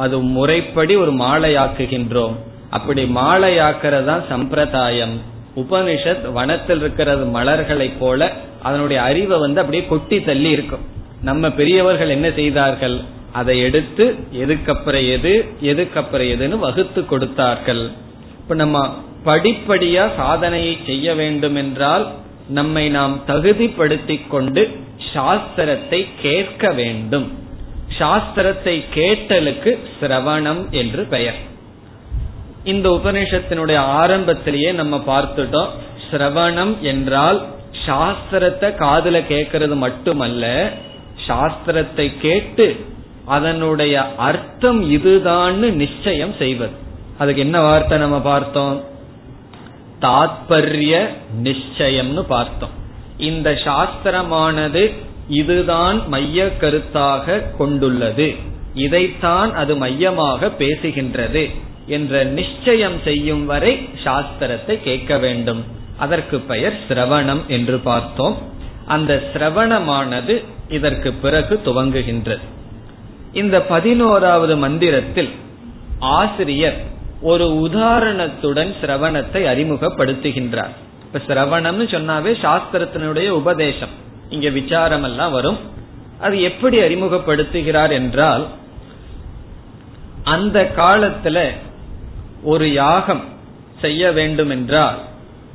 அது முறைப்படி ஒரு மாலையாக்குகின்றோம். அப்படி மாலையாக்குறது தான் சம்பிரதாயம். உபனிஷத் வனத்தில் இருக்கிறது மலர்களை போல அதனுடைய அறிவை வந்து அப்படியே கொட்டி தள்ளி இருக்கும். நம்ம பெரியவர்கள் என்ன செய்தார்கள்? அதை எடுத்து எதுக்கப்புறம் எது எதுக்கப்புறம் எதுன்னு வகுத்து கொடுத்தார்கள். இப்ப நம்ம படிப்படியா சாதனையை செய்ய வேண்டும் என்றால் நம்மை நாம் தகுதிப்படுத்திக் கொண்டு சாஸ்திரத்தை கேட்க வேண்டும். சாஸ்திரத்தை கேட்டலுக்கு சிரவணம் என்று பெயர். இந்த உபநிஷத்தினுடைய ஆரம்பத்திலேயே நம்ம பார்த்துட்டோம் சிரவணம் என்றால் சாஸ்திரத்தை காதல கேட்கறது மட்டுமல்ல சாஸ்திரத்தை கேட்டு அதனுடைய அர்த்தம் இதுதான்னு நிச்சயம் செய்வது. அதுக்கு என்ன வார்த்தை நம்ம பார்த்தோம்? தாத்பரிய நிச்சயம்னு பார்த்தோம். இந்த சாஸ்திரமானது இதுதான் மைய கருத்தாக கொண்டுள்ளது. இதைத்தான் அது மையமாக பேசுகின்றது என்ற நிச்சயம் செய்யும் வரை சாஸ்திரத்தை கேட்க வேண்டும். அதற்கு பெயர் சிரவணம் என்று பார்த்தோம். அந்த சிரவணமானது இதற்கு பிறகு துவங்குகின்றது. இந்த பதினோராவது மந்திரத்தில் ஆசிரியர் ஒரு உதாரணத்துடன் சிரவணத்தை அறிமுகப்படுத்துகின்றார். இப்ப சிரவணம்னு சொன்னாவே சாஸ்திரத்தினுடைய உபதேசம். இங்க விசாரம் எல்லாம் வரும். அது எப்படி அறிமுகப்படுத்துகிறார் என்றால் அந்த காலத்துல ஒரு யாகம் செய்ய வேண்டும் என்றால்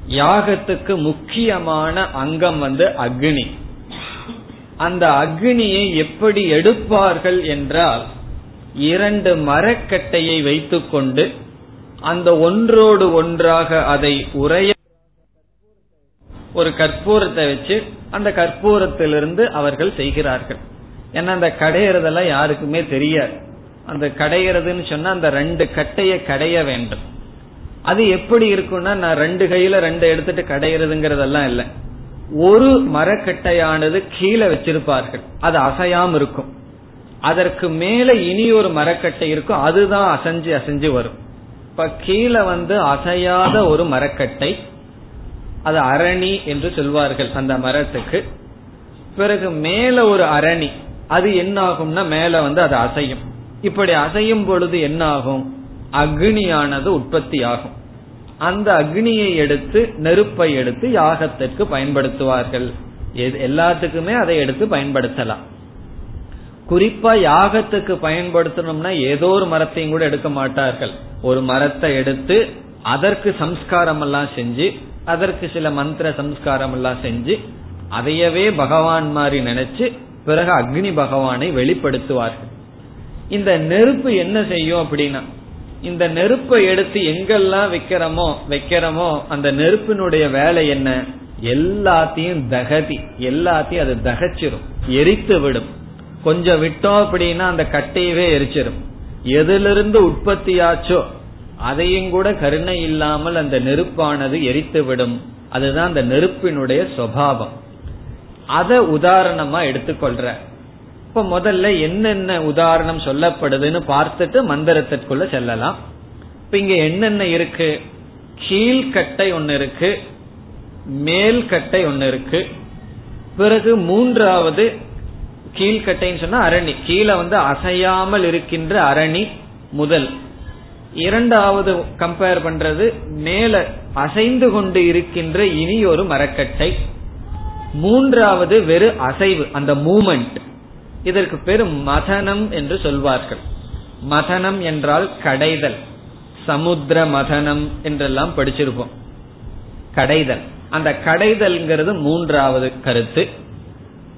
யாகத்துக்கு முக்கியமான அங்கம் வந்து அக்னி. அந்த அக்னியை எப்படி எடுப்பார்கள் என்றால் இரண்டு மரக்கட்டையை வைத்துக்கொண்டு அந்த ஒன்றோடு ஒன்றாக அதை உரைய ஒரு கற்பூரத்தை வச்சு அந்த கற்பூரத்திலிருந்து அவர்கள் செய்கிறார்கள். ஏன்னா அந்த கடையிறதெல்லாம் யாருக்குமே தெரியாது. அந்த கடையிறதுன்னு சொன்னா அந்த ரெண்டு கட்டைய கடைய வேண்டும். அது எப்படி இருக்கும்னா நான் ரெண்டு கையில ரெண்டு எடுத்துட்டு கடையிறதுங்கிறதெல்லாம் இல்லை. ஒரு மரக்கட்டையானது கீழே வச்சிருப்பார்கள். அது அசையாம இருக்கும். அதற்கு மேல இனி ஒரு மரக்கட்டை இருக்கும். அதுதான் அசைஞ்சு அசைஞ்சு வரும். இப்ப கீழே வந்து அசையாத ஒரு மரக்கட்டை அது அரணி என்று சொல்வார்கள் அந்த மரத்துக்கு. பிறகு மேல ஒரு அரணி அது என்ன ஆகும்னா மேல வந்து அது அசையும். இப்படி அசையும் பொழுது என்ன ஆகும் அக்னியானது உற்பத்தி ஆகும் அந்த அக்னியை எடுத்து நெருப்பை எடுத்து யாகத்திற்கு பயன்படுத்துவார்கள். எல்லாத்துக்குமே அதை எடுத்து பயன்படுத்தலாம். குறிப்பா யாகத்துக்கு பயன்படுத்தணும்னா ஏதோ ஒரு மரத்தையும் கூட எடுக்க மாட்டார்கள். ஒரு மரத்தை எடுத்து அதற்கு சம்ஸ்காரம் எல்லாம் செஞ்சு அதற்கு சில மந்திர சம்ஸ்காரம் எல்லாம் செஞ்சு அதையவே பகவான் மாதிரி நினைச்சு பிறகு அக்னி பகவானை வெளிப்படுத்துவார்கள். இந்த நெருப்பு என்ன செய்யும் அப்படின்னா இந்த நெருப்பை எடுத்து எங்கெல்லாம் வைக்கிறோமோ வைக்கிறோமோ அந்த நெருப்பினுடைய வேலை என்ன? எல்லாத்தையும் தகதி எல்லாத்தையும் அது தகச்சிரும் எரித்து விடும் கொஞ்சம் விட்டோம் அப்படின்னா அந்த கட்டையவே எரிச்சிடும் எதிலிருந்து உற்பத்தியாச்சோ அதையும் கூட கருணை இல்லாமல் அந்த நெருப்பானது எரித்து விடும் அதுதான் அந்த நெருப்பினுடைய சுவாவம். அத உதாரணமா எடுத்துக்கொள்ற. இப்ப முதல்ல என்னென்ன உதாரணம் சொல்லப்படுதுன்னு பார்த்துட்டு மந்திரத்திற்குள்ள செல்லலாம். இப்ப இங்க என்னென்ன இருக்கு? கீழ்கட்டை ஒன்னு இருக்கு மேல்கட்டை ஒன்னு இருக்கு. பிறகு மூன்றாவது கீழ்கட்டைன்னு சொன்னா அரணி கீழே வந்து அசையாமல் இருக்கின்ற அரணி முதல். இரண்டாவது கம்பேர் பண்றது மேல அசைந்து கொண்டு இருக்கின்ற இனி ஒரு மரக்கட்டை. மூன்றாவது வெறு அசைவு அந்த மூமெண்ட் இதற்கு பேரு மதனம் என்று சொல்வார்கள். மதனம் என்றால் கடைதல். சமுத்திர மதனம் என்றெல்லாம் படிச்சிருப்போம். கடைதல். அந்த கடைதல்ங்கிறது மூன்றாவது கருத்து.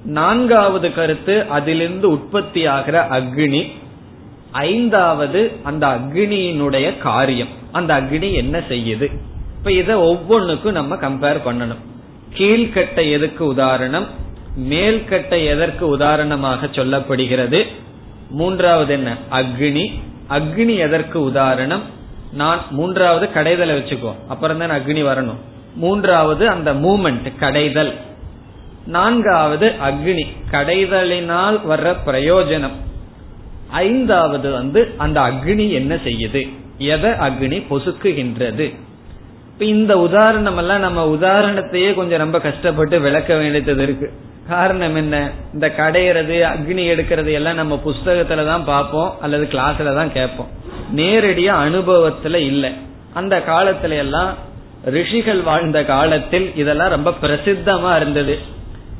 நான்காவது கருத்து அதிலிருந்து உற்பத்தி ஆகிற அக்னி. ஐந்தாவது அந்த அக்னியினுடைய காரியம். அந்த அக்னி என்ன செய்யுது? இப்ப இத ஒவ்வொன்றுக்கும் நம்ம கம்பேர் பண்ணணும். கீழ்கட்டை எதுக்கு உதாரணம்? மேல்கட்டை எதற்கு உதாரணமாக சொல்லப்படுகிறது? மூன்றாவது என்ன? அக்னி. அக்னி எதற்கு உதாரணம்? நான் மூன்றாவது கடைதலை வச்சுக்கோ அப்புறம் தான் அக்னி வரணும். மூன்றாவது அந்த மூமெண்ட் கடைதல். நான்காவது அக்னி. கடைதலினால் வர்ற பிரயோஜனம். ஐந்தாவது வந்து அந்த அக்னி என்ன செய்யுது? எதை அக்னி பொசுக்குகின்றது? இப்ப இந்த உதாரணம் எல்லாம் நம்ம உதாரணத்தையே கொஞ்சம் ரொம்ப கஷ்டப்பட்டு விளக்க வேண்டியது இருக்கு. காரணம் என்ன? இந்த கடையிறது அக்னி எடுக்கிறது எல்லாம் நம்ம புஸ்தகத்துல தான் பார்ப்போம் அல்லது கிளாஸ்ல தான் கேட்போம். நேரடியா அனுபவத்துல இல்லை. அந்த காலத்துல எல்லாம் ரிஷிகள் வாழ்ந்த காலத்தில் இதெல்லாம் ரொம்ப பிரசித்தமா இருந்தது.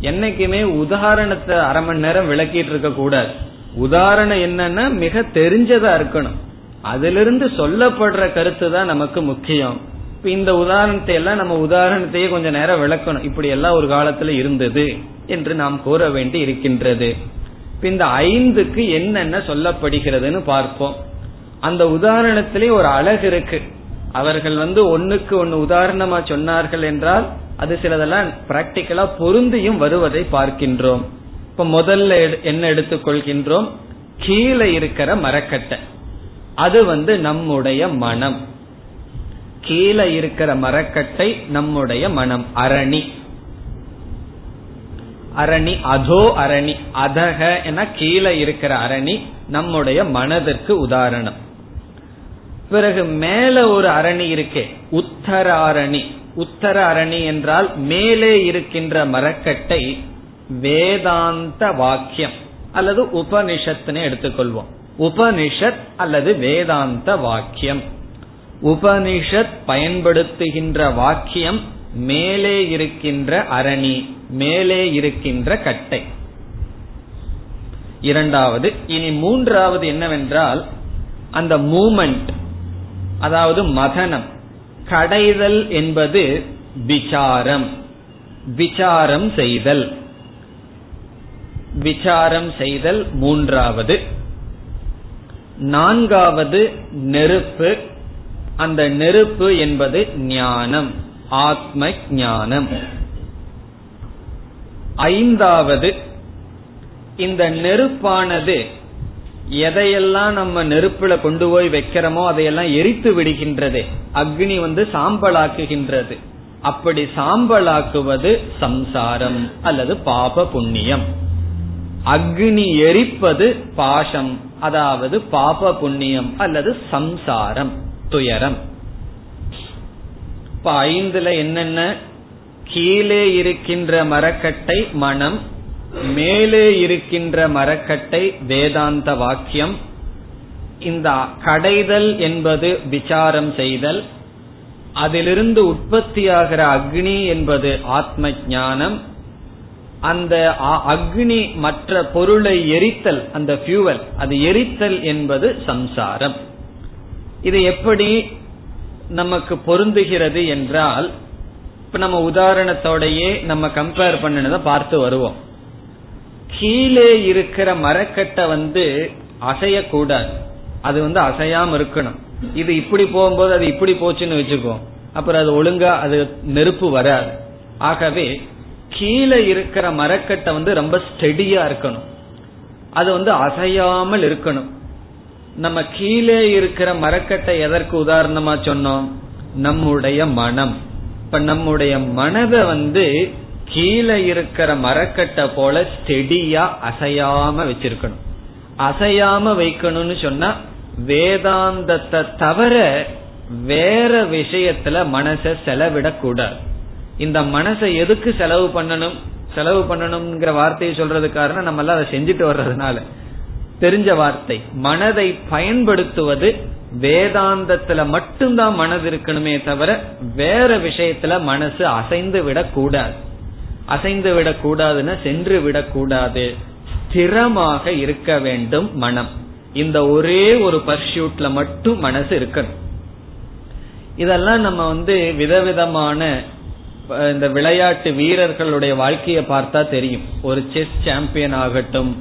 என்னைக்குமே உதாரணத்தை அரை மணி நேரம் விளக்கிட்டு இருக்க கூடாது. உதாரணம் என்னன்னா மிக தெரிஞ்சதா இருக்கணும். அதிலிருந்து சொல்லப்படுற கருத்து தான் நமக்கு முக்கியம். இப்ப இந்த உதாரணத்தை எல்லாம் நம்ம உதாரணத்தையே கொஞ்ச நேரம் விளக்கணும். இப்படி எல்லாம் ஒரு காலத்துல இருந்தது என்று நாம் கூற வேண்டி இருக்கின்றது. இந்த ஐந்துக்கு என்னென்ன சொல்லப்படுகிறதுன்னு பார்ப்போம். அந்த உதாரணத்திலே ஒரு அழகு இருக்கு. அவர்கள் வந்து ஒன்னுக்கு ஒன்னு உதாரணமா சொன்னார்கள் என்றால் அது சிலதெல்லாம் பிராக்டிக்கலா பொருந்தியும் வருவதை பார்க்கின்றோம். இப்ப முதல்ல என்ன எடுத்துக்கொள்கின்றோம்? கீழே இருக்கிற மரக்கட்டை. அது வந்து நம்முடைய மனம். கீழே இருக்கிற மரக்கட்டை நம்முடைய மனம். அரணி. அரணி அதோ அரணி. அதக என கீழே இருக்கிற அரணி நம்முடைய மனதிற்கு உதாரணம். பிறகு மேல ஒரு அரணி இருக்கே. உத்தர அரணி. உத்தர அரணி என்றால் மேலே இருக்கின்ற மரக்கட்டை வேதாந்த வாக்கியம் அல்லது உபனிஷத்துன்னு எடுத்துக்கொள்வோம். உபனிஷத் அல்லது வேதாந்த வாக்கியம். உபனிஷத் பயன்படுத்துகின்ற வாக்கியம் மேலே இருக்கின்ற அரணி மேலே இருக்கின்ற கட்டை. இரண்டாவது இனி மூன்றாவது என்னவென்றால் அந்த மூமெண்ட் அதாவது மதனம். கடைதல் என்பது விசாரம். விசாரம் செய்தல். விசாரம் செய்தல் மூன்றாவது. நான்காவது நெருப்பு. அந்த நெருப்பு என்பது ஞானம். ஆத்ம ஞானம் ஐந்தாவது. இந்த நெருப்பானது எதையெல்லாம் நம்ம நெருப்புல கொண்டு போய் வைக்கிறோமோ அதையெல்லாம் எரித்து விடுகின்றது. அக்னி வந்து சாம்பலாக்குகின்றது. அப்படி சாம்பலாக்குவது சம்சாரம் அல்லது பாப புண்ணியம். அக்னி எரிப்பது பாசம் அதாவது பாப புண்ணியம் அல்லது சம்சாரம் துயரம். இப்ப ஐந்துல என்னென்ன கீழே இருக்கின்ற மரக்கட்டை மனம் மேலே இருக்கின்ற மரக்கட்டை வேதாந்த வாக்கியம். இந்த கடைதல் என்பது விசாரம் செய்தல். அதிலிருந்து உற்பத்தியாகிற அக்னி என்பது ஆத்ம ஞானம் அந்த அக்னி மற்ற பொருளை எரித்தல் அந்த ஃபியூவல் அது எரித்தல் என்பது சம்சாரம். இது எப்படி நமக்கு பொருந்துகிறது என்றால் இப்ப நம்ம உதாரணத்தோடையே நம்ம கம்பேர் பண்ணினதை பார்த்து வருவோம். கீழே இருக்கிற மரக்கட்டை வந்து அசையக்கூடாது. அது வந்து அசையாம இருக்கணும். இது இப்படி போகும்போது அது இப்படி போச்சுன்னு வச்சுக்கோ. அப்புறம் அது ஒழுங்கா அது நெருப்பு வராது. ஆகவே கீழே இருக்கிற மரக்கட்டை வந்து ரொம்ப ஸ்டெடியா இருக்கணும். அது வந்து அசையாமல் இருக்கணும். நம்ம கீழே இருக்கிற மரக்கட்டை எதற்கு உதாரணமா சொன்னோம்? நம்முடைய மனம். இப்ப நம்முடைய மனதை வந்து கீழே இருக்கிற மரக்கட்டை போல ஸ்டெடியா அசையாம வச்சிருக்கணும். அசையாம வைக்கணும்னு சொன்னா வேதாந்தத்தை தவிர வேற விஷயத்துல மனசை செலவிடக்கூடாது. இந்த மனசை எதுக்கு செலவு பண்ணணும்? செலவு பண்ணணுங்கிற வார்த்தையை சொல்றது காரணம் நம்ம எல்லாம் அதை செஞ்சுட்டு வர்றதுனால. தெரிஞ்ச வார்த்தை. மனதை பயன்படுத்துவது வேதாந்தத்துல மட்டும்தான் மனது இருக்கணுமே தவிர வேற விஷயத்துல மனசு அசைந்து விடக்கூடாது. அசைந்து விடக்கூடாதுன்னா சென்று விடக்கூடாது. ஸ்திரமாக இருக்க வேண்டும் மனம். இந்த ஒரே ஒரு பர்சியூட்ல மட்டும் மனசு இருக்கணும். இதெல்லாம் நம்ம வந்து விதவிதமான இந்த விளையாட்டு வீரர்களுடைய வாழ்க்கையை பார்த்தா தெரியும். ஒரு செஸ் சாம்பியன் ஆகட்டும்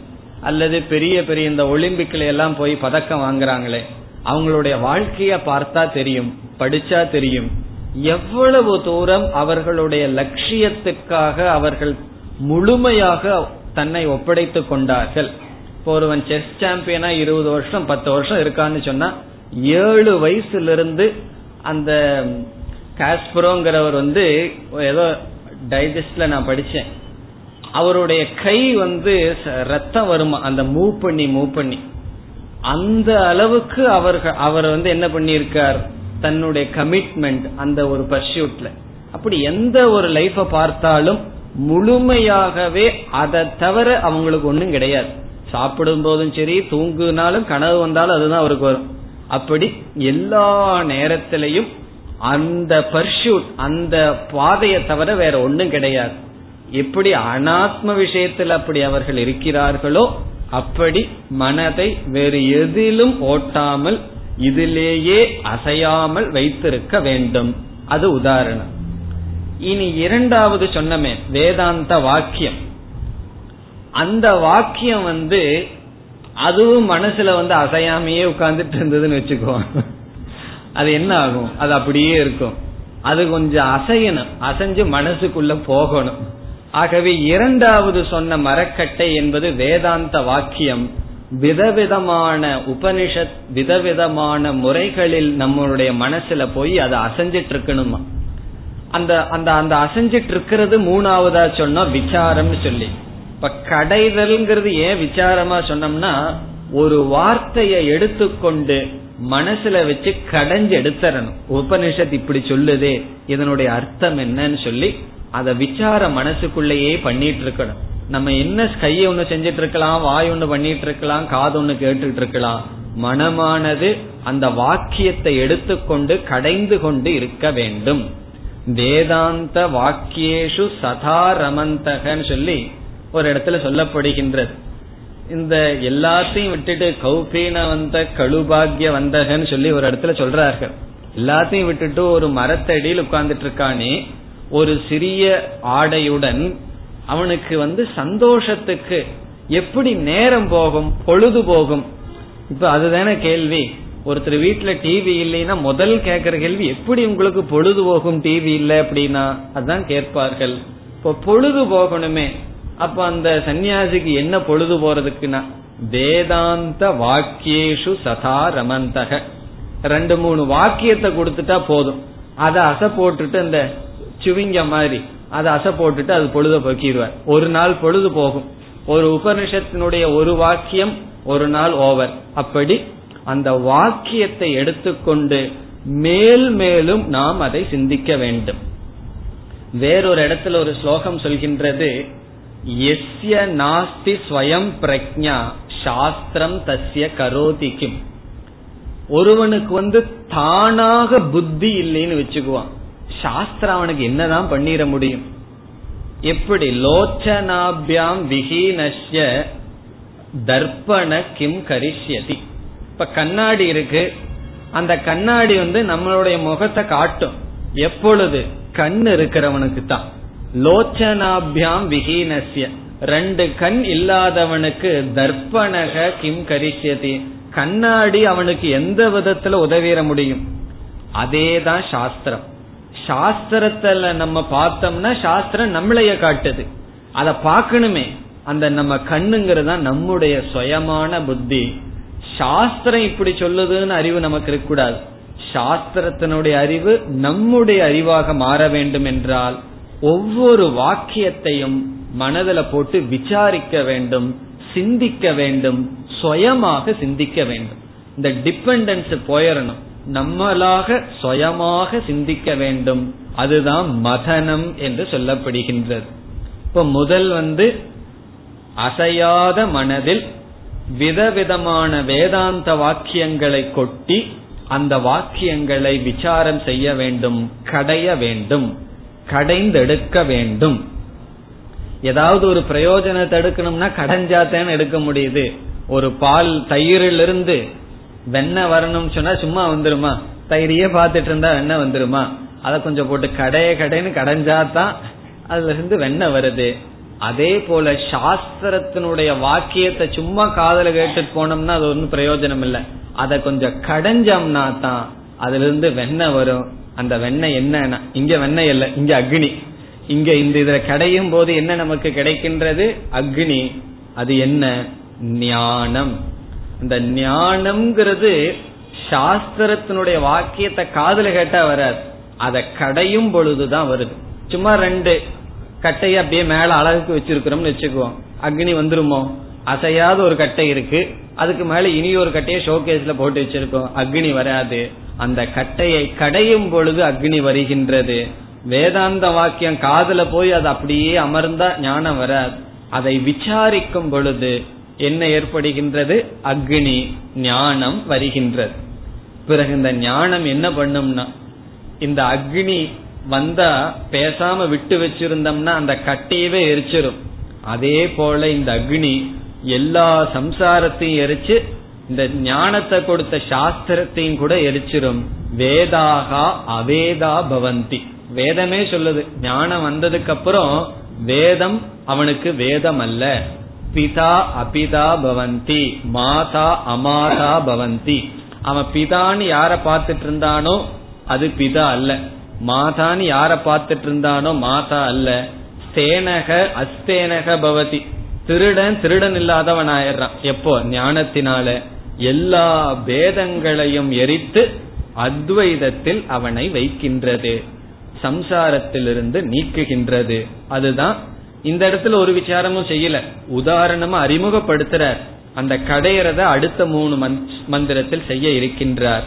அல்லது பெரிய பெரிய இந்த ஒலிம்பிக்ல எல்லாம் போய் பதக்கம் வாங்குறாங்களே அவங்களுடைய வாழ்க்கைய பார்த்தா தெரியும் படிச்சா தெரியும். எவ்வளவு தூரம் அவர்களுடைய லட்சியத்துக்காக அவர்கள் முழுமையாக தன்னை ஒப்படைத்துக் கொண்டார்கள். இப்போ ஒருவன் செஸ் சாம்பியனா இருபது வருஷம் பத்து வருஷம் இருக்கான்னு சொன்னா ஏழு வயசுல இருந்து அந்த காஸ்பரோங்கிறவர் வந்து ஏதோ டைஜஸ்ட்ல நான் படிச்சேன். அவருடைய கை வந்து ரத்தம் வருமா அந்த மூவ் பண்ணி மூவ் பண்ணி அந்த அளவுக்கு அவர்கள் அவர் வந்து என்ன பண்ணியிருக்கார்? தன்னுடைய கமிட்மெண்ட் அந்த ஒரு பர்சியூட்ல அப்படி எந்த ஒரு லைஃப பார்த்தாலும் முழுமையாகவே அதை தவிர அவங்களுக்கு ஒண்ணும் கிடையாது. சாப்பிடும் போதும் சரி தூங்குனாலும் கனவு வந்தாலும் அதுதான் அவருக்கு வரும். அப்படி எல்லா நேரத்திலையும் அந்த பர்ஷூட் அந்த பாதையை தவிர வேற ஒன்றும் கிடையாது. எப்படி அனாத்ம விஷயத்தில் அப்படி அவர்கள் இருக்கிறார்களோ அப்படி மனதை வேறு எதிலும் ஓட்டாமல் இதிலேயே அசையாமல் வைத்திருக்க வேண்டும். அது உதாரணம். இனி இரண்டாவது சொன்னமே வேதாந்த வாக்கியம். அந்த வாக்கியம் வந்து அதுவும் மனசுல வந்து அசையாமையே உட்கார்ந்துட்டு இருந்ததுன்னு வச்சுக்கோ அது என்ன ஆகும்? அது அப்படியே இருக்கும். அது கொஞ்சம் அசையணும். அசைஞ்சு மனசுக்குள்ள போகணும். ஆகவே இரண்டாவது சொன்ன மரக்கட்டை என்பது வேதாந்த வாக்கியம். விதவிதமான உபனிஷத் விதவிதமான முறைகளில் நம்மளுடைய மனசுல போய் அதை அசைஞ்சிட்டு இருக்கணுமா அந்த அந்த அந்த அசைஞ்சிட்டு இருக்கிறது மூணாவதா சொன்னா விசாரம் சொல்லி. இப்ப கடைதல்ங்கிறது ஏன் விசாரமா சொன்னோம்னா ஒரு வார்த்தையை எடுத்துக்கொண்டு மனசுல வச்சு கடைஞ்சு எடுத்துறணும் உபனிஷத் இப்படி சொல்லுதே இதனுடைய அர்த்தம் என்னன்னு சொல்லி அதை விசார மனசுக்குள்ளேயே பண்ணிட்டு இருக்கணும் நம்ம என்ன கையை ஒண்ணு செஞ்சிட்டு இருக்கலாம் வாய் ஒண்ணு பண்ணிட்டு இருக்கலாம் காது ஒண்ணு கேட்டுட்டு இருக்கலாம் மனமானது அந்த வாக்கியத்தை எடுத்துக்கொண்டு கடைந்து கொண்டு இருக்க வேண்டும். வேதாந்த வாக்கியேஷு சதா ரமந்தகன்னு சொல்லி ஒரு இடத்துல சொல்லப்படுகின்றது. இந்த எல்லாத்தையும் விட்டுட்டு கௌபீன வந்த கழுபாகிய வந்தகன்னு சொல்லி ஒரு இடத்துல சொல்றார்கள். எல்லாத்தையும் விட்டுட்டு ஒரு மரத்தடியில் உட்கார்ந்துட்டு இருக்கானே ஒரு சிறிய ஆடையுடன் அவனுக்கு வந்து சந்தோஷத்துக்கு எப்படி நேரம் போகும் பொழுது போகும்? இப்ப அதுதானே கேள்வி. ஒருத்தர் வீட்டுல டிவி இல்லைன்னா முதல் கேட்கிற கேள்வி எப்படி உங்களுக்கு பொழுது போகும் டிவி இல்லை அப்படின்னா? அதுதான் கேட்பார்கள். இப்போ பொழுது போகணுமே. அப்ப அந்த சன்னியாசிக்கு என்ன பொழுது போறதுக்குன்னா? வேதாந்த வாக்கியேஷு சதா ரமந்தக. ரெண்டு மூணு வாக்கியத்தை கொடுத்துட்டா போதும். அதை அசை போட்டுட்டு அந்த சுவிங்க மாதிரி. அதை அசை போட்டுட்டு அது பொழுத போக்கிடுவார். ஒரு நாள் பொழுது போகும். ஒரு உபனிஷத்தினுடைய ஒரு வாக்கியம் ஒரு நாள் ஓவர். அப்படி அந்த வாக்கியத்தை எடுத்துக்கொண்டு மேல் மேலும் நாம் அதை சிந்திக்க வேண்டும். வேறொரு இடத்துல ஒரு ஸ்லோகம் சொல்கின்றது எஸ்ய நாஸ்தி ஸ்வயம் பிரக்ஞா சாஸ்திரம் தஸ்ய கரோதிக்கும் ஒருவனுக்கு வந்து தானாக புத்தி இல்லைன்னு வச்சுக்குவான். சாஸ்திரம் அவனுக்கு என்னதான் பண்ணிட முடியும்? எப்படி? லோச்சனாபியாம் விஹீனஸ்ய தர்ப்பண கிம் கரிஷ்யதி. இப்ப கண்ணாடி இருக்கு. அந்த கண்ணாடி வந்து நம்மளுடைய முகத்தை காட்டும். எப்பொழுது? கண் இருக்கிறவனுக்கு தான். லோச்சனாபியாம் விஹீனஸ்ய. ரெண்டு கண் இல்லாதவனுக்கு தர்ப்பணக கிம் கரிஷ்யதி. கண்ணாடி அவனுக்கு எந்த விதத்துல உதவிட முடியும்? அதேதான் சாஸ்திரம். சாஸ்திரத்துல நம்ம பார்த்தோம்னா சாஸ்திரம் நம்மளைய காட்டுது. அதை பார்க்கணுமே. அந்த நம்ம கண்ணுங்கிறது நம்முடைய சுயமான புத்தி. சாஸ்திரம் இப்படி சொல்லுதுன்னு அறிவு நமக்கு இருக்கக்கூடாது. சாஸ்திரத்தினுடைய அறிவு நம்முடைய அறிவாக மாற வேண்டும் என்றால் ஒவ்வொரு வாக்கியத்தையும் மனதில் போட்டு விசாரிக்க வேண்டும் சிந்திக்க வேண்டும் சுயமாக சிந்திக்க வேண்டும். இந்த டிபெண்டன்ஸ் போயிடணும் நம்மளாக சுயமாக சிந்திக்க வேண்டும். அதுதான் மதனம் என்று சொல்லப்படுகின்றது. இப்ப முதல் வந்து அசையாத மனதில் விதவிதமான வேதாந்த வாக்கியங்களை கொட்டி அந்த வாக்கியங்களை விசாரம் செய்ய வேண்டும் கடைய வேண்டும் கடைந்தெடுக்க வேண்டும். ஏதாவது ஒரு பிரயோஜனத்தை எடுக்கணும்னா கடைஞ்சாத்தேன்னு எடுக்க முடியுது. ஒரு பால் தயிரிலிருந்து வெண்ணெய் வரணும்னு சொன்னா சும்மா வந்துருமா? தயிரையே பார்த்துட்டு இருந்தா வெண்ணெய் வந்துருமா? அதை கொஞ்சம் போட்டு கடைய கடைன்னு கடைஞ்சாதான் அதுல இருந்து வெண்ணெய் வருது. அதே போல சாஸ்திரத்தினுடைய வாக்கியத்தை சும்மா காதல கேட்டுட்டு போனோம்னா அது ஒன்றும் பிரயோஜனம் இல்லை அதை கொஞ்சம் கடைஞ்சோம்னா தான் அதுல இருந்து வெண்ணெய் வரும். அந்த வெண்ணெய் என்ன? இங்க வெண்ணெய் இல்ல இங்க அக்னி. இங்க இந்த இதுல கிடையும் போது என்ன நமக்கு கிடைக்கின்றது? அக்னி. அது என்ன? ஞானம். இந்த ஞானம்ங்கிறது சாஸ்திரத்தினுடைய வாக்கியத்தை காதல கேட்டா வராது. அதை கடையும் பொழுதுதான் வருது. சும்மா ரெண்டு கட்டையை அப்படியே மேல அழகுக்கு வச்சிருக்கிறோம்னு வச்சுக்குவோம். அக்னி வந்துருமோ? அசையாத ஒரு கட்டை இருக்கு. அதுக்கு மேல இனி ஒரு கட்டையை ஷோகேஸ்ல போட்டு வச்சிருக்கோம். அக்னி வராது. அந்த கட்டையை கடையும் பொழுது அக்னி வருகின்றது. வேதாந்த வாக்கியம் காதல போய் அது அப்படியே அமர்ந்தா ஞானம் வராது. அதை விசாரிக்கும் பொழுது என்ன ஏற்படுகின்றது? அக்னி ஞானம் வருகின்றது. பிறகு இந்த ஞானம் என்ன பண்ணும்னா இந்த அக்னி வந்தா பேசாம விட்டு வச்சிருந்தோம்னா அந்த கட்டையவே எரிச்சிரும். அதே போல இந்த அக்னி எல்லா சம்சாரத்தையும் எரிச்சு இந்த ஞானத்தை கொடுத்த சாஸ்திரத்தையும் கூட எரிச்சிரும். வேதாகா அவேதா பவந்தி. வேதமே சொல்லுது ஞானம் வந்ததுக்கு அப்புறம் வேதம் அவனுக்கு வேதம் அல்ல பிதா அபிதா பவந்தி மாதா அமாதா பவந்தி. அவன் பிதான்னு யார பார்த்துட்டு இருந்தானோ அது பிதா அல்ல. மாதான்னு யார பார்த்துட்டு இருந்தானோ மாதா அல்ல. ஸ்தேனக அஸ்தேனக பவதி. திருடன் திருடன் இல்லாதவன் ஆயிடுறான். எப்போ? ஞானத்தினால. எல்லா பேதங்களையும் எரித்து அத்வைதத்தில் அவனை வைக்கின்றது. சம்சாரத்திலிருந்து நீக்குகின்றது. அதுதான் இந்த இடத்துல ஒரு விசாரமும் செய்யல. உதாரணமா அறிமுகப்படுத்துற அந்த கடையறத அடுத்த மூணு மந்திரத்தில் செய்ய இருக்கின்றார்.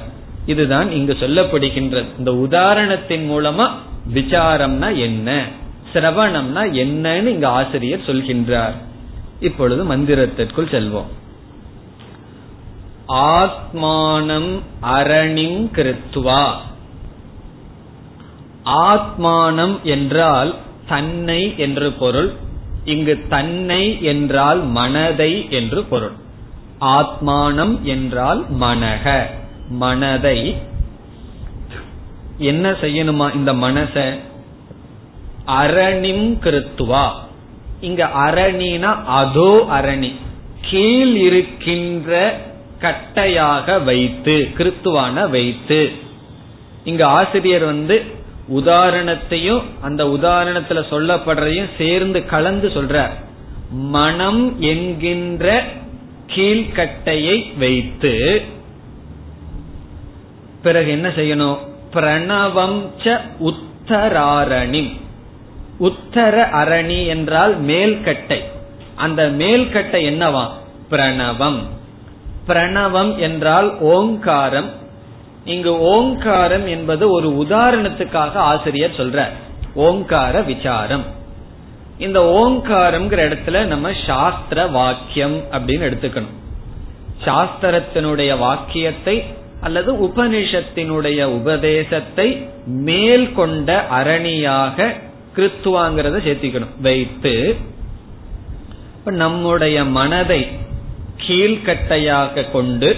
இதுதான் இங்கு சொல்லப்படுகின்றது. இந்த உதாரணத்தின் மூலமா விசாரம்னா என்ன? சிரவணம்னா என்னன்னு இங்கு ஆசிரியர் சொல்கின்றார். இப்பொழுது மந்திரத்திற்குள் செல்வோம். ஆத்மானம் அரணிம் கிருத்வா. ஆத்மானம் என்றால் தன்னை என்று பொருள் இங்கு தன்னை என்றால் மனதை என்று பொருள். ஆத்மானம் என்றால் மனக மனதை. என்ன செய்யணுமா இந்த மனச? அரணிம் கிருத்துவா. இங்க அரணினா அதோ அரணி. கீழ் இருக்கின்ற கட்டையாக வைத்து கிருத்துவான வைத்து. இங்க ஆசிரியர் வந்து உதாரணத்தையும் அந்த உதாரணத்துல சொல்லப்படுறதையும் சேர்ந்து கலந்து சொல்ற மனம் என்கின்ற கீழ்கட்டையை வைத்து பிறகு என்ன செய்யணும்? பிரணவம் ச உத்தராரணி. உத்தர அரணி என்றால் மேல்கட்டை. அந்த மேல்கட்டை என்னவா? பிரணவம். பிரணவம் என்றால் ஓங்காரம். இங்கு ஓங்காரம் என்பது ஒரு உதாரணத்துக்காக ஆசிரியர் சொல்ற ஓங்கார விசாரம். இந்த ஓங்காரம்ங்கிற இடத்துல நம்ம சாஸ்திர வாக்கியம் அப்படின்னு எடுத்துக்கணும். சாஸ்திரத்தினுடைய வாக்கியத்தை அல்லது உபனிஷத்தினுடைய உபதேசத்தை மேல் கொண்ட அரணியாக கிறித்துவாங்கிறத சேர்த்திக்கணும். வைத்து நம்முடைய மனதை கீழ்கட்டையாக கொண்டு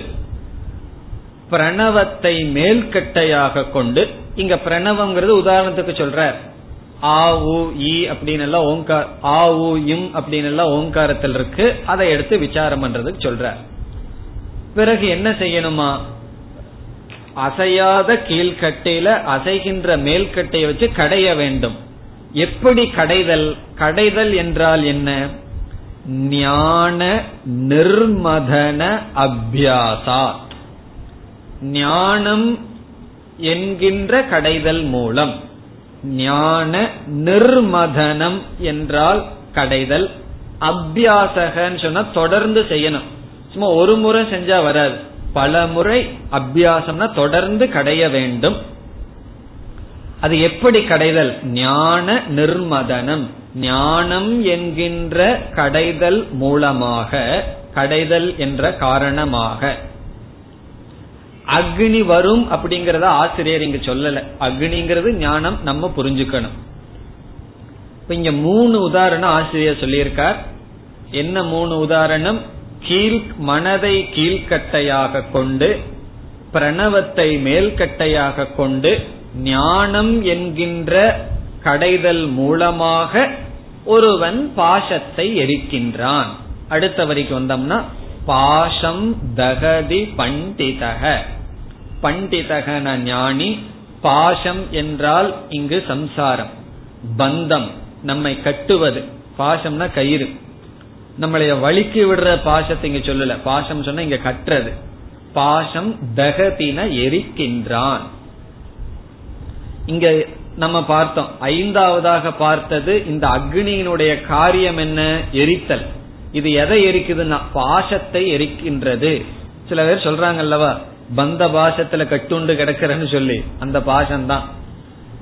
பிரணவத்தை மேல்கட்டையாக கொண்டு இங்க பிரணவம்ங்கிறது உதாரணத்துக்கு சொல்ற ஆ உ இ அப்படின்னு எல்லாம் ஓங்கார் ஆ உ இம் அப்படின்னு எல்லாம் ஓங்காரத்தில் இருக்கு. அதை எடுத்து விசாரம் பண்றதுக்கு சொல்ற பிறகு என்ன செய்யணுமா? அசையாத கீழ்கட்டையில அசைகின்ற மேல்கட்டையை வச்சு கடைய வேண்டும். எப்படி கடைதல்? கடைதல் என்றால் என்ன? ஞான நிர்மதன அபியாசா. ஞானம் என்கின்ற கடைதல் மூலம். ஞான நிர்மதனம் என்றால் கடைதல். அபியாசகன்னு சொன்னா தொடர்ந்து செய்யணும். சும்மா ஒரு முறை செஞ்சா வராது. பல முறை அபியாசம்னா தொடர்ந்து கடைய வேண்டும். அது எப்படி கடைதல்? ஞான நிர்மதனம். ஞானம் என்கின்ற கடைதல் மூலமாக கடைதல் என்ற காரணமாக. அக்னி வரும் அப்படிங்கறத ஆசிரியர் இங்க சொல்லல. அக்னிங்கிறது ஞானம் நம்ம புரிஞ்சுக்கணும். இங்க மூணு உதாரணம் ஆசிரியர் சொல்லியிருக்கார். என்ன மூணு உதாரணம்? கீழ் மனதை கீழ்கட்டையாக கொண்டு பிரணவத்தை மேல்கட்டையாக கொண்டு ஞானம் என்கின்ற கடைதல் மூலமாக ஒருவன் பாசத்தை எரிக்கின்றான். அடுத்த வரைக்கு வந்தோம்னா பாசம் தகதி பண்டிதக. பண்டிதகன ஞானி பாசம் என்றால் இங்கு சம்சாரம். பந்தம் நம்மை கட்டுவது. பாசம்னா கயிறு. நம்மளைய வலிக்கு விடுற பாசத்தை இங்க சொல்லல. பாசம் சொன்னா இங்க கட்டுறது பாசம் தகதின எரிக்கின்றான். இங்க நம்ம பார்த்தோம். ஐந்தாவதாக பார்த்தது இந்த அக்னியினுடைய காரியம் என்ன? எரித்தல். இது எதை எரிக்குதுன்னா பாசத்தை எரிக்கின்றது. சில பேர் சொல்றாங்க அல்லவா? பந்த பாஷத்துல கட்டுண்டு கிடக்கிறன்னு சொல்லி அந்த பாசம் தான்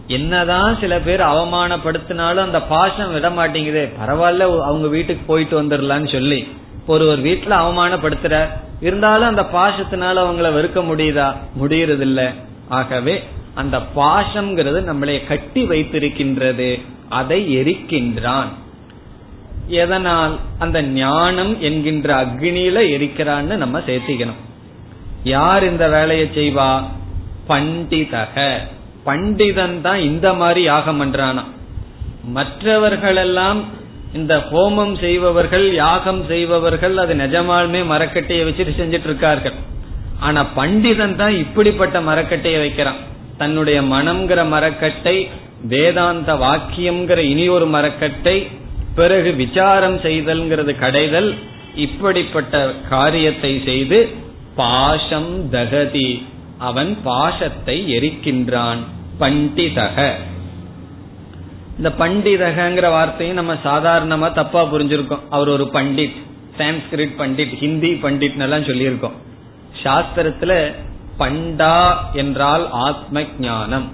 என்னதான் சில பேர் அவமானப்படுத்தினாலும் அந்த பாசம் விட மாட்டேங்குது. பரவாயில்ல அவங்க வீட்டுக்கு போயிட்டு வந்துடலான்னு சொல்லி. ஒருவர் வீட்டுல அவமானப்படுத்துற இருந்தாலும் அந்த பாஷத்தினால அவங்கள வெறுக்க முடியுதா? முடியறதில்ல. ஆகவே அந்த பாசம்ங்கிறது நம்மளை கட்டி வைத்திருக்கின்றது. அதை எரிக்கின்றான். எதனால்? அந்த ஞானம் என்கின்ற அக்னியில எரிக்கிறான்னு நம்ம சேர்த்திக்கணும். யார் இந்த வேலையை செய்வா? பண்டிதக. பண்டிதன் தான் இந்த மாதிரி யாகம் பண்றானா? மற்றவர்களெல்லாம் இந்த ஹோமம் செய்பவர்கள் யாகம் செய்பவர்கள் அது நிஜமாலுமே மரக்கட்டையை வச்சுட்டு செஞ்சிட்டு இருக்கார்கள் ஆனா பண்டிதன் தான் இப்படிப்பட்ட மரக்கட்டையை வைக்கிறான். தன்னுடைய மனம்ங்கிற மரக்கட்டை வேதாந்த வாக்கியம்ங்கிற இனி ஒரு மரக்கட்டை பிறகு விசாரம் செய்தல்ங்கிறது கடைதல் இப்படிப்பட்ட காரியத்தை செய்து பாஷம் தகதி. அவன் பாஷத்தை எரிக்கின்றான். பண்டிதக. இந்த பண்டிதகங்கிற வார்த்தையும் நம்ம சாதாரணமா தப்பா புரிஞ்சிருக்கோம். அவர் ஒரு பண்டிட் சான்ஸ்கிரிட் பண்டிட் ஹிந்தி பண்டிட் எல்லாம் சொல்லியிருக்கோம். சாஸ்திரத்துல பண்டா என்றால் ஆத்ம ஞானம்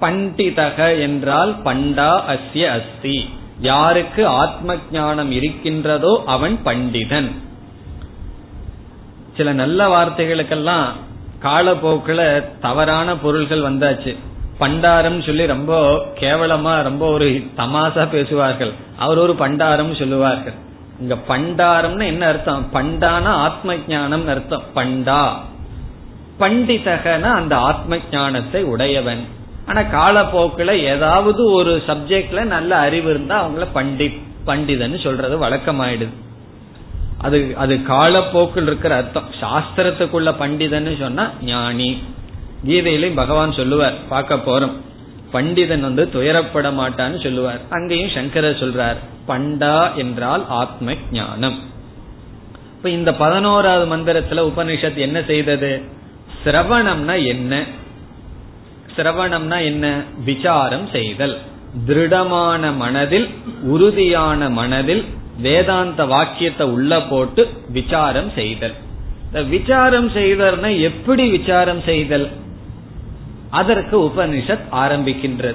பண்டிதக என்றால் பண்டா அஸ்ய அஸ்தி. யாருக்கு ஆத்ம ஞானம் இருக்கின்றதோ அவன் பண்டிதன். சில நல்ல வார்த்தைகளுக்கெல்லாம் காலப்போக்குல தவறான பொருள்கள் வந்தாச்சு. பண்டாரம் சொல்லி ரொம்ப கேவலமா ரொம்ப ஒரு தமாசா பேசுவார்கள். அவர் ஒரு பண்டாரம் சொல்லுவார்கள். இங்க பண்டாரம்னு என்ன அர்த்தம்? பண்டான ஆத்ம ஜானம் அர்த்தம். பண்டா. பண்டிதகன அந்த ஆத்ம ஞானத்தை உடையவன். ஆனா காலப்போக்கில் ஏதாவது ஒரு சப்ஜெக்ட்ல நல்ல அறிவு இருந்தா அவங்கள பண்டித் பண்டிதன்னு சொல்றது வழக்கமாயிடுது. அது அது காலப்போக்கில் இருக்கிற அர்த்தம். சாஸ்திரத்துக்குள்ள பண்டிதன்னு சொன்னா ஞானி. கீதையிலையும் பகவான் சொல்லுவார் பார்க்க போறோம். பண்டிதன் வந்து துயரப்பட மாட்டான்னு சொல்லுவார். அங்கேயும் சங்கரர் சொல்றார் பண்டா என்றால் ஆத்ம ஞானம் இப்ப இந்த பதினோராவது மந்திரத்துல உபனிஷத் என்ன செய்தது? சிரவணம்னா என்ன? சிரவணம்னா என்ன? விசாரம் செய்தல். திருடமான மனதில் உறுதியான மனதில் வேதாந்த வாக்கியத்தை உள்ள போட்டு விசாரம் செய்தல். விசாரம் செய்தல்னா எப்படி விசாரம் செய்தல்? அதற்கு உபனிஷத் ஆரம்பிக்கின்றது.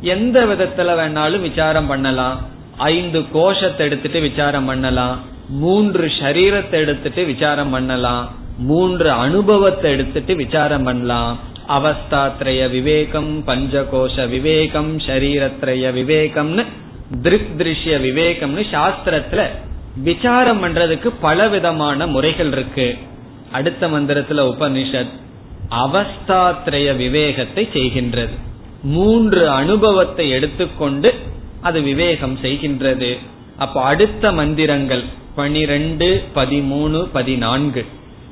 எந்த விதத்துல வேணாலும் விசாரம் பண்ணலாம். ஐந்து கோஷத்தை எடுத்துட்டு விசாரம் பண்ணலாம். மூன்று சரீரத்தை எடுத்துட்டு விசாரம் பண்ணலாம். மூன்று அனுபவத்தை எடுத்துட்டு விசாரம் பண்ணலாம். அவஸ்தாத்ரய விவேகம் பஞ்சகோஷ விவேகம் சரீரத்ரய விவேகம்னு திருக் திருஷ்ய விவேகம்னு சாஸ்திரத்துல விசாரம் பண்றதுக்கு பல விதமான முறைகள் இருக்கு. அடுத்த மந்திரத்துல உபனிஷத் அவஸ்தாத்ரய விவேகத்தை செய்கின்றது. மூன்று அனுபவத்தை எடுத்துக்கொண்டு அது விவேகம் செய்கின்றது. அப்ப அடுத்த மந்திரங்கள் பனிரெண்டு பதிமூணு பதினான்கு.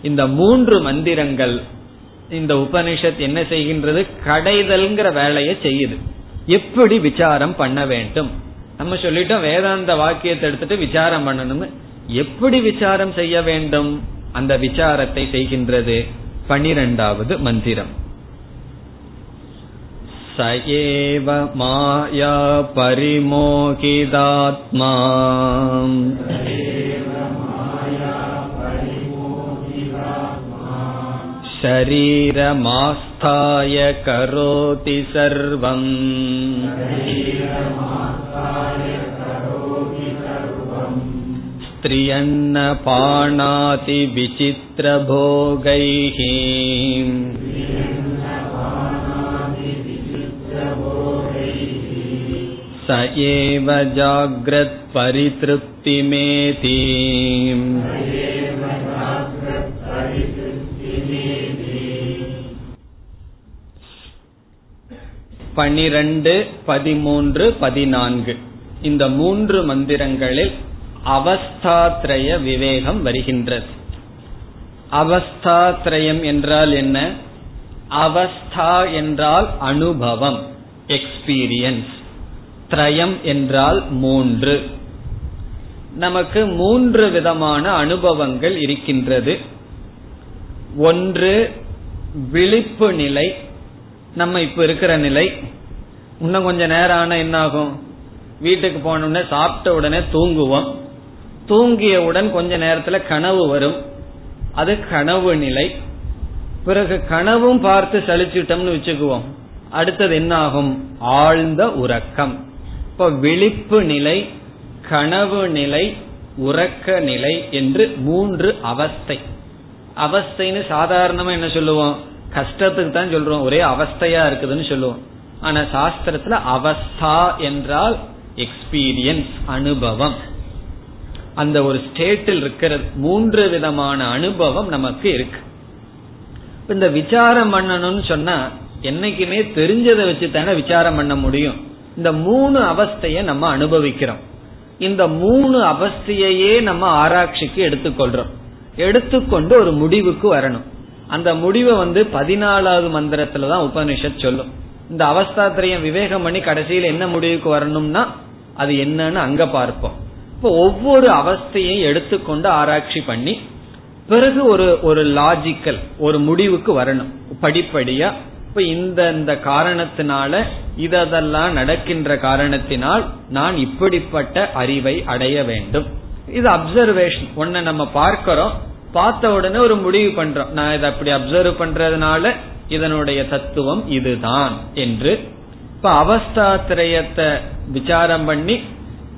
இந்த மூன்று மந்திரங்கள் இந்த உபனிஷத் என்ன செய்கின்றது? கடைதல்ங்கிற வேலையை செய்யுது. எப்படி விசாரம் பண்ண வேண்டும்? நம்ம சொல்லிட்டோம் வேதாந்த வாக்கியத்தை எடுத்துட்டு விசாரம் பண்ணணும்னு எப்படி விசாரம் செய்ய வேண்டும் அந்த விசாரத்தை செய்கின்றது பனிரெண்டாவது மந்திரம் स एव माया परिमोहिदात्मा शरीरमास्थाय करोति सर्वम् स्त्रियन्न पाणाति विचित्रभोगैः स एव जाग्रत्परितृप्तिमेति பனிரெண்டு பதிமூன்று பதினான்கு. இந்த மூன்று மந்திரங்களில் அவஸ்தாத்ரய விவேகம் வருகின்றது. அவஸ்தாத்ரயம் என்றால் என்ன? அவஸ்தா என்றால் அனுபவம் எக்ஸ்பீரியன்ஸ் திரயம் என்றால் மூன்று. நமக்கு மூன்று விதமான அனுபவங்கள் இருக்கின்றது. ஒன்று விழிப்பு நிலை நம்ம இப்ப இருக்கிற நிலை இன்னும் கொஞ்ச நேரம் ஆனா என்ன ஆகும் வீட்டுக்கு போனோடனே சாப்பிட்ட உடனே தூங்குவோம். தூங்கியவுடன் கொஞ்ச நேரத்துல கனவு வரும். அது கனவு நிலை. பிறகு கனவும் பார்த்து சலிச்சுட்டோம்னு வச்சுக்குவோம். அடுத்தது என்ன ஆகும் ஆழ்ந்த உறக்கம். இப்ப விழிப்பு நிலை கனவு நிலை உறக்க நிலை என்று மூன்று அவஸ்தை. அவஸ்தைன்னு சாதாரணமா என்ன சொல்லுவோம்? கஷ்டத்துக்கு தான் சொல்றோம். ஒரே அவஸ்தையா இருக்குதுன்னு சொல்லுவோம். ஆனா சாஸ்திரத்துல அவஸ்தா என்றால் எக்ஸ்பீரியன்ஸ் அனுபவம். அந்த ஒரு ஸ்டேட்டில் இருக்கிறது மூன்று விதமான அனுபவம் நமக்கு இருக்கு. இந்த விசாரம் பண்ணணும்னு சொன்னா என்னைக்குமே தெரிஞ்சதை வச்சு தானே விசாரம் பண்ண முடியும். இந்த மூணு அவஸ்தைய நம்ம அனுபவிக்கிறோம். இந்த மூணு அவஸ்தையே நம்ம ஆராய்ச்சிக்கு எடுத்துக்கொள்றோம். எடுத்துக்கொண்டு ஒரு முடிவுக்கு வரணும். அந்த முடிவை வந்து பதினாலாவது மந்திரத்துல தான் உபனிஷத் சொல்லும். இந்த அவஸ்தாத்திரையம் விவேகம் பண்ணி கடைசியில் என்ன முடிவுக்கு வரணும்னா அது என்னன்னு அங்க பார்ப்போம். இப்போ ஒவ்வொரு அவஸ்தையும் எடுத்துக்கொண்டு ஆராய்ச்சி பண்ணி பிறகு ஒரு ஒரு லாஜிக்கல் ஒரு முடிவுக்கு வரணும். படிப்படியா. இப்ப இந்த இந்த காரணத்தினால இதெல்லாம் நடக்கின்ற காரணத்தினால் நான் இப்படிப்பட்ட அறிவை அடைய வேண்டும். இது அப்சர்வேஷன் ஒன்ன நம்ம பார்க்கிறோம். பார்த்த உடனே ஒரு முடிவு பண்றோம். நான் இதை அப்படி அப்சர்வ் பண்றதுனால இதனுடைய தத்துவம் இதுதான் என்று. இப்ப அவஸ்தாத்திரயத்தை விசாரம் பண்ணி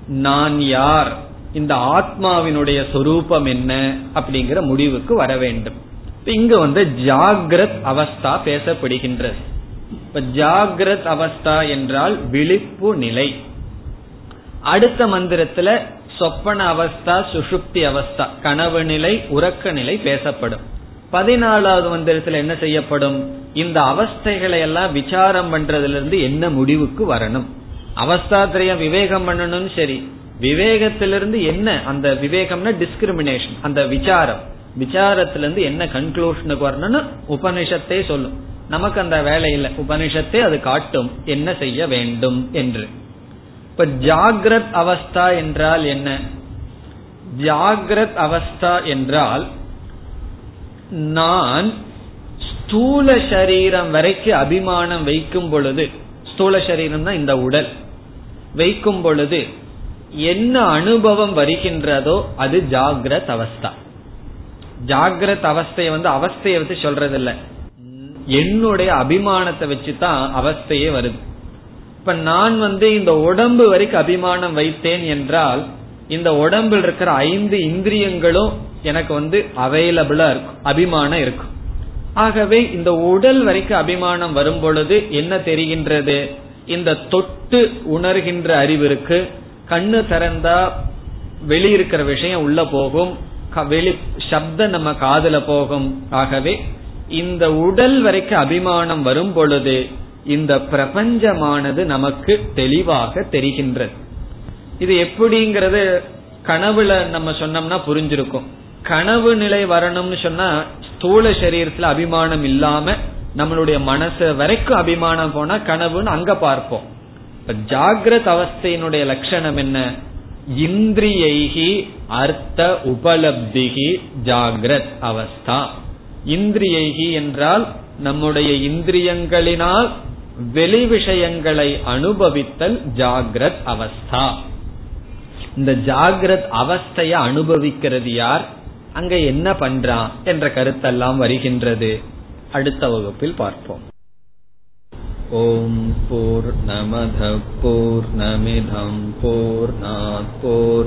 நான் யார் இந்த ஆத்மாவினுடைய சொரூபம் என்ன அப்படிங்கிற முடிவுக்கு வர வேண்டும். இங்க வந்து ஜாகிரத் அவஸ்தா பேசப்படுகின்றது. இப்ப ஜாகிரத் அவஸ்தா என்றால் விழிப்பு நிலை. அடுத்த மந்திரத்துல சொப்பன அவஸ்தா சுஷுப்தி அவஸ்தா. கனவு நிலை உறக்க நிலை பேசப்படும். பதினாலாவது மந்திரத்தில் என்ன செய்யப்படும்? இந்த அவஸ்தைகளை எல்லாம் விசாரம் பண்றதுல இருந்து என்ன முடிவுக்கு வரணும்? அவஸ்தாத்திரியம் விவேகம் பண்ணணும் சரி. விவேகத்திலிருந்து என்ன அந்த விவேகம்னா டிஸ்கிரிமினேஷன் அந்த விசாரம். விசாரத்திலிருந்து என்ன கன்க்ளூஷனுக்கு வரணும்னு உபனிஷத்தே சொல்லும். நமக்கு அந்த வேலை இல்லை. உபனிஷத்தை அது காட்டும். என்ன செய்ய வேண்டும் என்று. இப்ப ஜாகிரத் அவஸ்தா என்றால் என்ன? ஜாகிரத் அவஸ்தா என்றால் நான் ஸ்தூல சரீரம் வரைக்கும் அபிமானம் வைக்கும் பொழுது ஸ்தூல சரீரம் தான் இந்த உடல் வைக்கும் பொழுது என்ன அனுபவம் வருகின்றதோ அது ஜாகிரத் அவஸ்தா. ஜாகிரத் அவஸ்தையை வந்து அவஸ்தையை வச்சு சொல்றது இல்ல என்னுடைய அபிமானத்தை வச்சுதான் அவஸ்தையே வருது. இப்ப நான் வந்து இந்த உடம்பு வரைக்கும் அபிமானம் வைத்தேன் என்றால் இந்த உடம்பில் இருக்கிற ஐந்து இந்திரியங்களும் எனக்கு வந்து அவைலபிளா இருக்கும் அபிமானம் இருக்கும். ஆகவே இந்த உடல் வரைக்கும் அபிமானம் வரும் பொழுது என்ன தெரிகின்றது? இந்த தொட்டு உணர்கின்ற அறிவு இருக்கு. கண்ணு திறந்தா வெளியிருக்கிற விஷயம் உள்ள போகும். வெளி சப்தம் நம்ம காதல போகும். ஆகவே இந்த உடல் வரைக்கும் அபிமானம் வரும் பொழுது இந்த பிரபஞ்சமானது நமக்கு தெளிவாக தெரிகின்றது. இது எப்படிங்கிறது கனவுல நம்ம சொன்னோம்னா புரிஞ்சிருக்கும். கனவு நிலை வரணும்னு சொன்னா ஸ்தூல சரீரத்துல அபிமானம் இல்லாம நம்மளுடைய மனசு வரைக்கும் அபிமானம் போனா கனவுன்னு அங்க பார்ப்போம். இப்ப ஜாகிரத அவஸ்தையினுடைய லட்சணம் என்ன? இந்திரியைகி அர்த்த உபலப்திகி ஜாகிரத் அவஸ்தா. இந்திரியைகி என்றால் நம்முடைய இந்திரியங்களினால் வெளி விஷயங்களை அனுபவித்தல் ஜாகிரத் அவஸ்தா. இந்த ஜாகிரத் அவஸ்தைய அனுபவிக்கிறது யார்? அங்க என்ன பண்றான் என்ற கருத்தெல்லாம் வருகின்றது. அடுத்த வகுப்பில் பார்ப்போம். ஓம் போர் நமத போர் நமிதம் போர் போர்